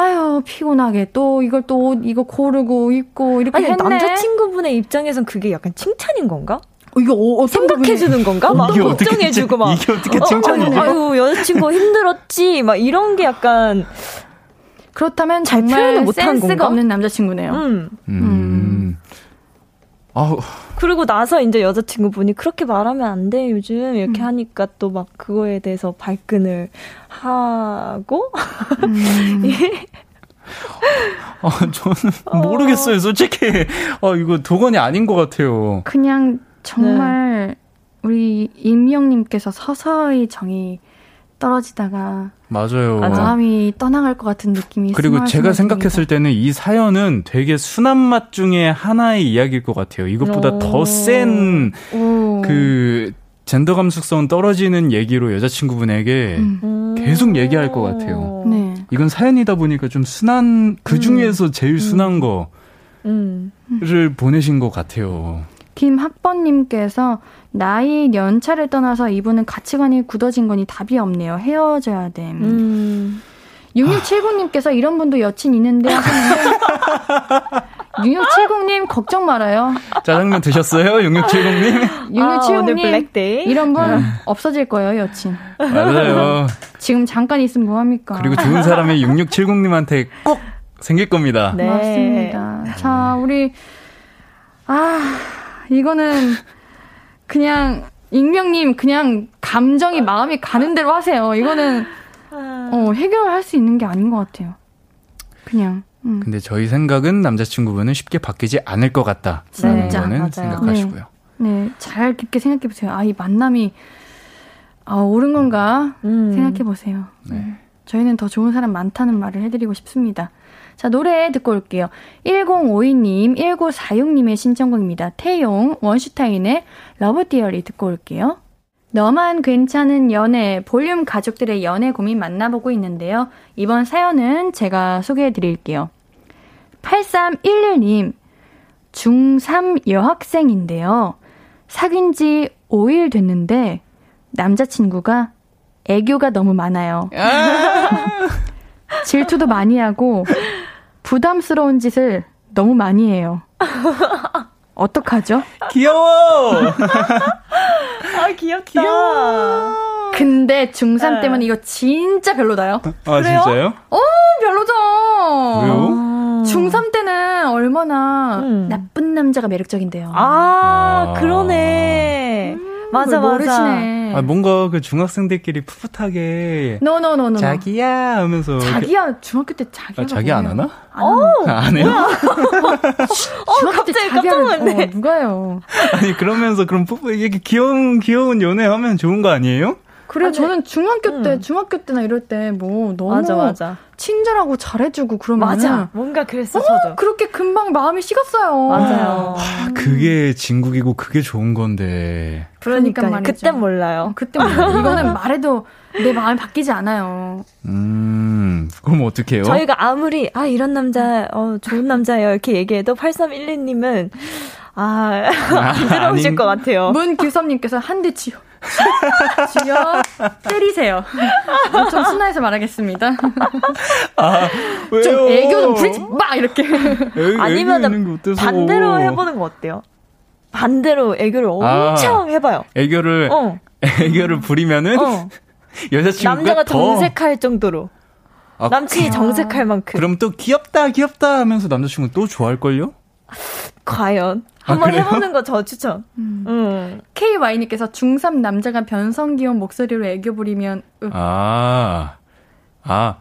아유 피곤하게 또 이걸 또 옷 이거 고르고 입고 이렇게 아니, 했네. 남자친구분의 입장에선 그게 약간 칭찬인 건가? 어, 이거 어, 어떤 부분이- 생각해주는 건가? 막 이게 어떻게 걱정해주고 막. 이게 어떻게 어, 칭찬이지? 어, 아유, 여자친구 힘들었지. 막 이런 게 약간, 그렇다면 잘 정말 표현을 못한 센스가 건가? 없는 남자친구네요. 음. 음. 아우 그리고 나서 이제 여자친구분이 그렇게 말하면 안 돼, 요즘. 이렇게 음. 하니까 또 막 그거에 대해서 발끈을 하고. 음. 아, 저는 모르겠어요, 솔직히. 아, 이거 도건이 아닌 것 같아요. 그냥 정말 우리 임영님께서 서서히 정이 떨어지다가 맞아요. 마음이 떠나갈 것 같은 느낌이 그리고 제가 생각했을 때는 이 사연은 되게 순한 맛 중에 하나의 이야기일 것 같아요. 이것보다 오. 더 센. 그 젠더 감수성 떨어지는 얘기로 여자친구분에게 음. 계속 얘기할 것 같아요. 네. 이건 사연이다 보니까 좀 순한 그 중에서 제일 순한 거를 음. 보내신 것 같아요. 김학번님께서 나이 연차를 떠나서 이분은 가치관이 굳어진 거니 답이 없네요. 헤어져야 돼. 음. 6670님께서 이런 분도 여친 있는데 하셨는데 6670님 걱정 말아요. 짜장면 드셨어요, 6670님? 아, 오늘 6670님 블랙데이. 이런 분 없어질 거예요 여친. 맞아요. 지금 잠깐 있으면 뭐 합니까? 그리고 좋은 사람이 6670님한테 꼭 생길 겁니다. 네. 맞습니다. 자, 우리, 아, 이거는 그냥, 익명님, 그냥 감정이 마음이 가는 대로 하세요. 이거는, 어, 해결할 수 있는 게 아닌 것 같아요. 그냥, 음. 근데 저희 생각은 남자친구분은 쉽게 바뀌지 않을 것 같다. 라는 진짜, 거는 맞아요. 생각하시고요. 네, 잘 깊게 생각해 보세요. 아, 이 만남이, 아, 옳은 건가? 음. 생각해 보세요. 네. 저희는 더 좋은 사람 많다는 말을 해드리고 싶습니다. 자, 노래 듣고 올게요. 1052님, 1946님의 신청곡입니다. 태용, 원슈타인의 Love Theory 듣고 올게요. 너만 괜찮은 연애, 볼륨 가족들의 연애 고민 만나보고 있는데요. 이번 사연은 제가 소개해 드릴게요. 8311님, 중3 여학생인데요. 사귄 지 5일 됐는데, 남자친구가 애교가 너무 많아요. 질투도 많이 하고 부담스러운 짓을 너무 많이 해요. 어떡하죠? 귀여워! 아, 귀엽다. 근데 중3 네. 때면 이거 진짜 별로다요. 아, 진짜요? 어, 별로죠. 왜요? 중3 때는 얼마나 음. 나쁜 남자가 매력적인데요. 아, 아. 그러네. 맞아, 그걸 맞아. 모르시네. 아, 뭔가 그 중학생들끼리 풋풋하게 no no no no. 자기야 하면서 이렇게- 자기야 중학교 때 자기야. 아, 자기 안 하나? 안? 아, 안 해요? 중학교 때 갑자기 깜짝 놀랐네. 어, 누가요? 아니 그러면서 그럼 뽀뽀 이게 귀여운 귀여운 연애 하면 좋은 거 아니에요? 그래요. 아니, 저는 중학교 때 음. 중학교 때나 이럴 때 뭐 너무 맞아, 맞아. 친절하고 잘해주고 그러면 맞아. 뭔가 그랬어, 저도. 그렇게 금방 마음이 식었어요. 맞아요. 아, 그게 진국이고 그게 좋은 건데. 그러니까 그러니까 말이죠. 그땐 몰라요. 어, 그때 뭐 이거는 말해도 내 마음이 바뀌지 않아요. 음, 그럼 어떡해요? 저희가 아무리 아 이런 남자 어 좋은 남자예요 이렇게 얘기해도 8312님은 아, 안 들어오실 아닌- 것 같아요. 문규섭님께서 한대 쥐어. 쥐어 때리세요. 좀 순화해서 말하겠습니다. 아, 왜요? 좀 애교 좀 부리지 마 이렇게. 애교 아니면? 반대로 해보는 거 어때요? 반대로 애교를 아. 엄청 해봐요. 애교를 어, 애교를 부리면은 어. 여자친구가 남자가 더 정색할 정도로. 아, 남친이 정색할 만큼. 그럼 또 귀엽다 귀엽다 하면서 남자친구 또 좋아할 걸요? 과연 아, 한번 그래요? 해보는 거 저 추천. 음. KY님께서 중3 남자가 변성 귀여운 목소리로 애교 부리면 으, 아, 아,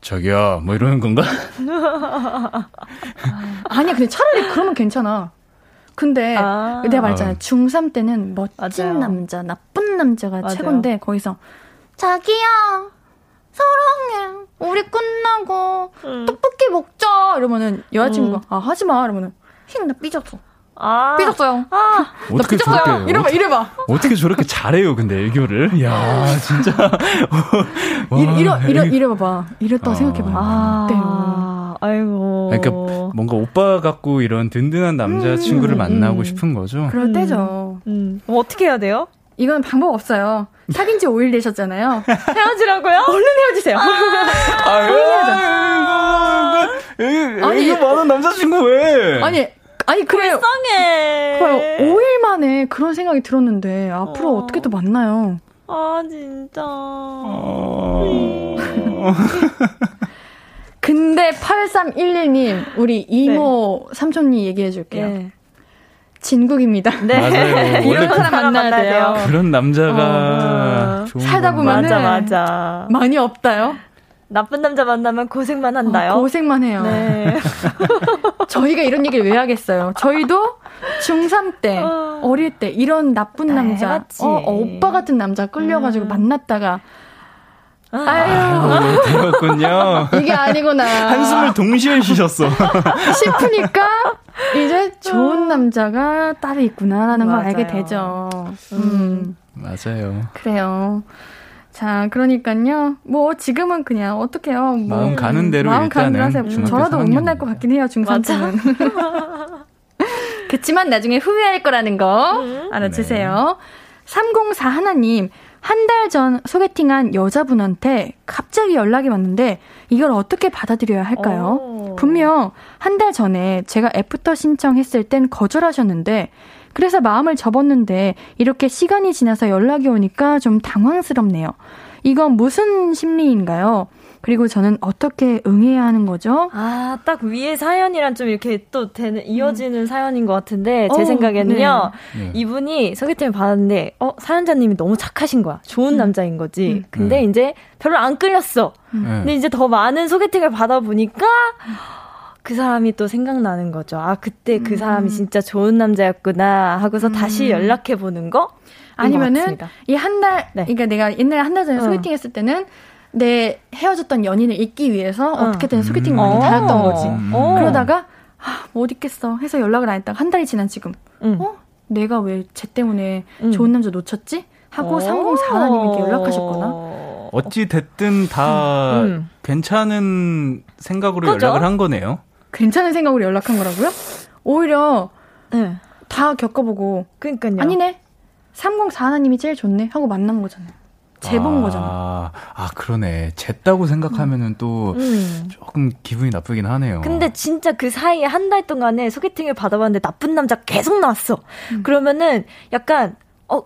저기요, 뭐 이러는 건가? 아니야 근데 차라리 그러면 괜찮아. 근데 아. 내가 말했잖아요. 중3 때는 멋진 맞아요. 남자, 나쁜 남자가 맞아요. 최고인데 거기서 자기야 사랑해 우리 끝나고 음. 떡볶이 먹자 이러면은 여자친구가 아 하지 마 이러면은 힝 나 삐졌어 아. 삐졌어요 아. 나 어떻게 삐졌어요 저렇게 이래봐 이래봐 어떻게 저렇게 잘해요, 근데 애교를? 야, 진짜. 와, 이- 이러 이러 애교. 이래봐봐 이랬다고 아. 생각해봐요 아. 아이고. 그러니까 뭔가 오빠 같고 이런 든든한 남자친구를 음, 만나고 음. 싶은 거죠. 그럴 음. 때죠 음. 어떻게 해야 돼요? 이건 방법 없어요 사귄 지 5일 되셨잖아요 헤어지라고요? 얼른 헤어지세요 아유, 아니. 애교 많은 남자친구 왜? 아니 아니 그래요 불쌍해. 봐요 5일 만에 그런 생각이 들었는데 앞으로 어. 어. 떻게 또 만나요 아 진짜. 어... 근데 8311님 우리 이모 삼촌님 얘기해 줄게요 네. 진국입니다 네. 맞아요. 이런 원래 사람 만나야 돼요 그런 남자가 어. 좋은 살다. 보면은- 맞아 맞아. 많이 없다요 나쁜 남자 만나면 고생만 한다요. 어, 고생만 해요 네. 저희가 이런 얘기를 왜 하겠어요 저희도 중3 때 어. 어릴 때 이런 나쁜 다 남자. 어, 어, 오빠 같은 남자 끌려가지고 음. 만났다가 아. 아유 되었군요. 이게 아니구나 한숨을 동시에 쉬셨어. 싶으니까 이제 좋은 남자가 따로 있구나라는 걸 맞아요. 알게 되죠. 음, 맞아요. 그래요. 자, 그러니까요. 뭐 지금은 그냥 어떡해요. 뭐, 마음 가는 대로 마음 가는 대로 하세요. 중학교 저라도 못 4학년. 만날 것 같긴 해요. 중3 맞아. 때는. 그치만 나중에 후회할 거라는 거 알아주세요. 3041님 한 달 전 소개팅한 여자분한테 갑자기 연락이 왔는데 이걸 어떻게 받아들여야 할까요? 오. 분명 한 달 전에 제가 after 신청했을 땐 거절하셨는데 그래서 마음을 접었는데 이렇게 시간이 지나서 연락이 오니까 좀 당황스럽네요. 이건 무슨 심리인가요? 그리고 저는 어떻게 응해야 하는 거죠? 아, 딱 위에 사연이랑 좀 이렇게 또 되는, 이어지는 사연인 것 같은데, 제 어, 생각에는요, 네. 이분이 소개팅을 받았는데, 어, 사연자님이 너무 착하신 거야. 좋은 남자인 거지. 음. 근데 음. 이제 별로 안 끌렸어. 네. 근데 이제 더 많은 소개팅을 받아보니까, 그 사람이 또 생각나는 거죠. 아, 그때 그 사람이 진짜 좋은 남자였구나 하고서 다시 연락해 보는 거? 아니면은 이 한 달, 네. 그러니까 내가 옛날에 한 달 전에 어. 소개팅 했을 때는 내 헤어졌던 연인을 잊기 위해서 어. 어떻게든 소개팅 음. 많이 어. 다녔던 거지. 음. 어. 그러다가 아, 못 있겠어 해서 연락을 안 했다가 한 달이 지난 지금 응. 어? 내가 왜 쟤 때문에 음. 좋은 남자 놓쳤지? 하고 어. 3041님께 연락하셨거나 어찌 됐든 다 음. 괜찮은 생각으로 그죠? 연락을 한 거네요. 괜찮은 생각으로 연락한 거라고요? 오히려 네. 다 겪어보고 그러니까요. 아니네 3041님이 제일 좋네 하고 만난 거잖아요. 재본 아, 거잖아. 아, 그러네. 쟀다고 생각하면은 또 음. 조금 기분이 나쁘긴 하네요. 근데 진짜 그 사이에 한 달 동안에 소개팅을 받아봤는데 나쁜 남자 계속 나왔어. 음. 그러면은 약간 어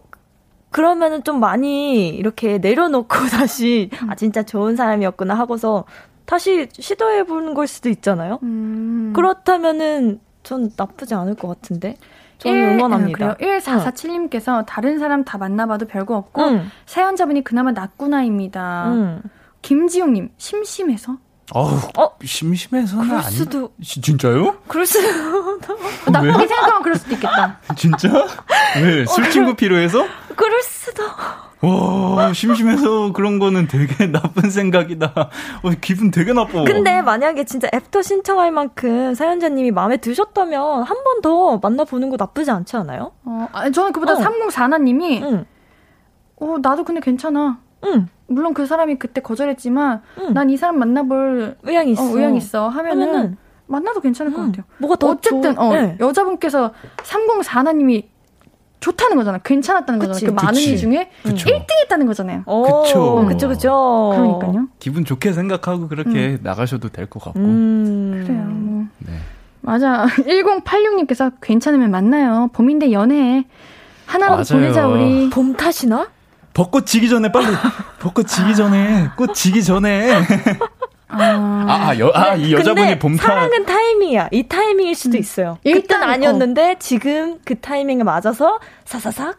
그러면은 좀 많이 이렇게 내려놓고 다시 아 진짜 좋은 사람이었구나 하고서 다시 시도해 보는 걸 수도 있잖아요. 음. 그렇다면은 전 나쁘지 않을 것 같은데. 저는 응원합니다. 아, 그래요. 1447님께서 다른 사람 다 만나봐도 별거 없고 응. 사연자분이 그나마 낫구나입니다. 응. 김지용님 심심해서 어우, 어? 심심해서는 그럴 아니. 수도 지- 진짜요? 그럴 수도 나쁘게 생각하면 그럴 수도 있겠다. 진짜? 왜? 술친구 필요해서? 그럴 수도. 와, 심심해서 그런 거는 되게 나쁜 생각이다. 어, 기분 되게 나빠. 근데 만약에 진짜 after 신청할 만큼 사연자님이 마음에 드셨다면 한 번 더 만나보는 거 나쁘지 않지 않아요? 어, 아니, 저는 그보다 어. 3041님이 응. 어, 나도 근데 괜찮아. 응. 물론 그 사람이 그때 거절했지만 응. 난이 사람 만나볼 의향이 있어. 어, 의향 있어 하면은, 하면은 만나도 괜찮을 것 음, 같아요. 뭐가 더 어쨌든 좋- 어, 네. 여자분께서 3041님이 좋다는 거잖아. 괜찮았다는 거잖아. 그치. 그 많은 그치. 이 중에 그쵸. 1등 했다는 거잖아요. 오, 그쵸. 그쵸, 그쵸. 그러니까요. 기분 좋게 생각하고 그렇게 나가셔도 될 것 같고. 음. 그래요. 뭐. 네. 맞아. 1086님께서 괜찮으면 만나요. 봄인데 연애해. 하나라도 맞아요. 보내자 우리. 봄 탓이나? 벚꽃 지기 전에 빨리 벚꽃 지기 전에 꽃 지기 전에 아, 아, 아, 여, 아, 이 여자분이 봄타 사랑은 타이밍이야. 이 타이밍일 수도 있어요. 일단, 그땐 아니었는데 지금 그 타이밍에 맞아서 사사삭.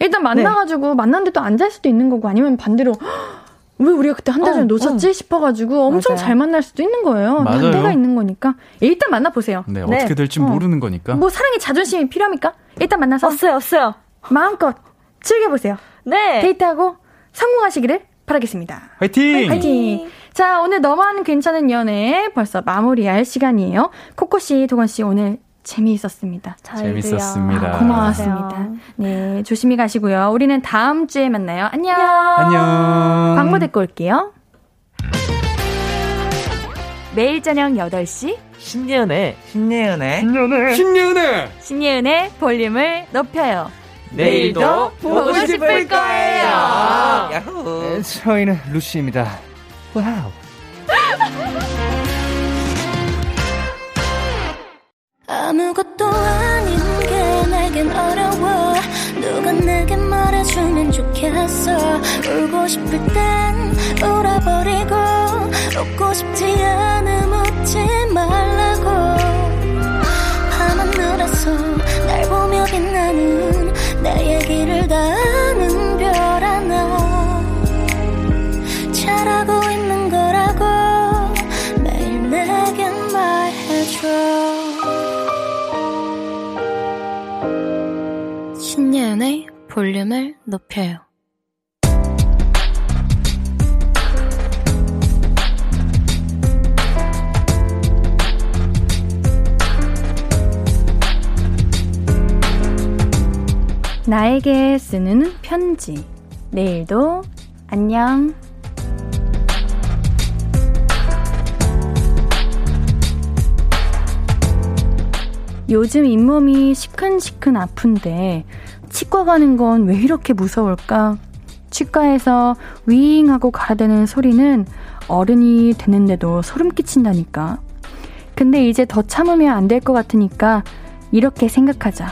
일단 만나가지고 만났는데 또 안 잘 수도 있는 거고 아니면 반대로 "헉, 왜 우리가 그때 한 달 전에 어, 놓쳤지 싶어가지고 엄청 맞아요. 잘 만날 수도 있는 거예요. 맞아요. 반대가 있는 거니까 일단 만나보세요. 네, 네. 어떻게 될지 어. 모르는 거니까. 뭐 사랑의 자존심이 필요합니까? 일단 만나서 없어요, 없어요. 마음껏 즐겨보세요. 네. 데이트하고 성공하시기를 바라겠습니다. 화이팅! 화이팅! 자, 오늘 너만 괜찮은 연애 벌써 마무리할 시간이에요. 코코씨, 도건씨 오늘 재미있었습니다. 잘 재밌었습니다. 돼요. 고마웠습니다. 네, 조심히 가시고요. 우리는 다음 주에 만나요. 안녕! 안녕. 광고 듣고 올게요. 매일 저녁 8시 신예은의 신예은의 신예은의 신예은의 볼륨을 높여요. 내일도 보고 싶을 거예요. 야호. 저희는 루시입니다. 와우. 아무것도 아닌 게 내겐 어려워 누가 내게 말해주면 좋겠어 울고 싶을 땐 울어버리고 웃고 싶지 않음 웃지 말라고 볼륨을 높여요. 나에게 쓰는 편지. 내일도 안녕. 요즘 잇몸이 시큰시큰 아픈데 치과 가는 건 왜 이렇게 무서울까? 치과에서 윙 하고 가라대는 소리는 어른이 되는데도 소름 끼친다니까. 근데 이제 더 참으면 안 될 것 같으니까 이렇게 생각하자.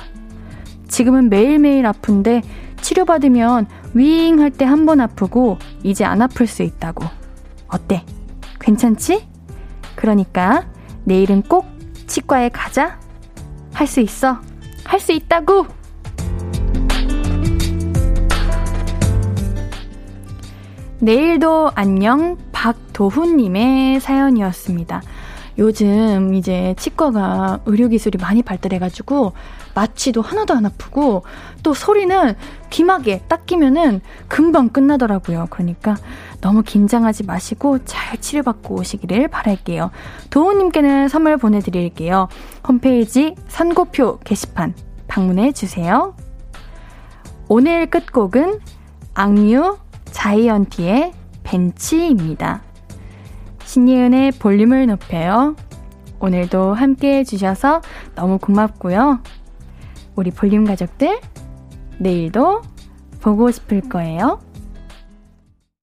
지금은 매일매일 아픈데 치료받으면 윙 할 때 한 번 아프고 이제 안 아플 수 있다고. 어때? 괜찮지? 그러니까 내일은 꼭 치과에 가자. 할 수 있어. 할 수 있다고. 내일도 안녕 박도훈님의 사연이었습니다. 요즘 이제 치과가 의료기술이 많이 발달해가지고 마취도 하나도 안 아프고 또 소리는 귀마개 딱 끼면은 금방 끝나더라고요. 그러니까 너무 긴장하지 마시고 잘 치료받고 오시기를 바랄게요. 도훈님께는 선물 보내드릴게요. 홈페이지 선고표 게시판 방문해 주세요. 오늘 끝곡은 악뮤 자이언티의 벤치입니다. 신예은의 볼륨을 높여요. 오늘도 함께 해주셔서 너무 고맙고요. 우리 볼륨 가족들, 내일도 보고 싶을 거예요.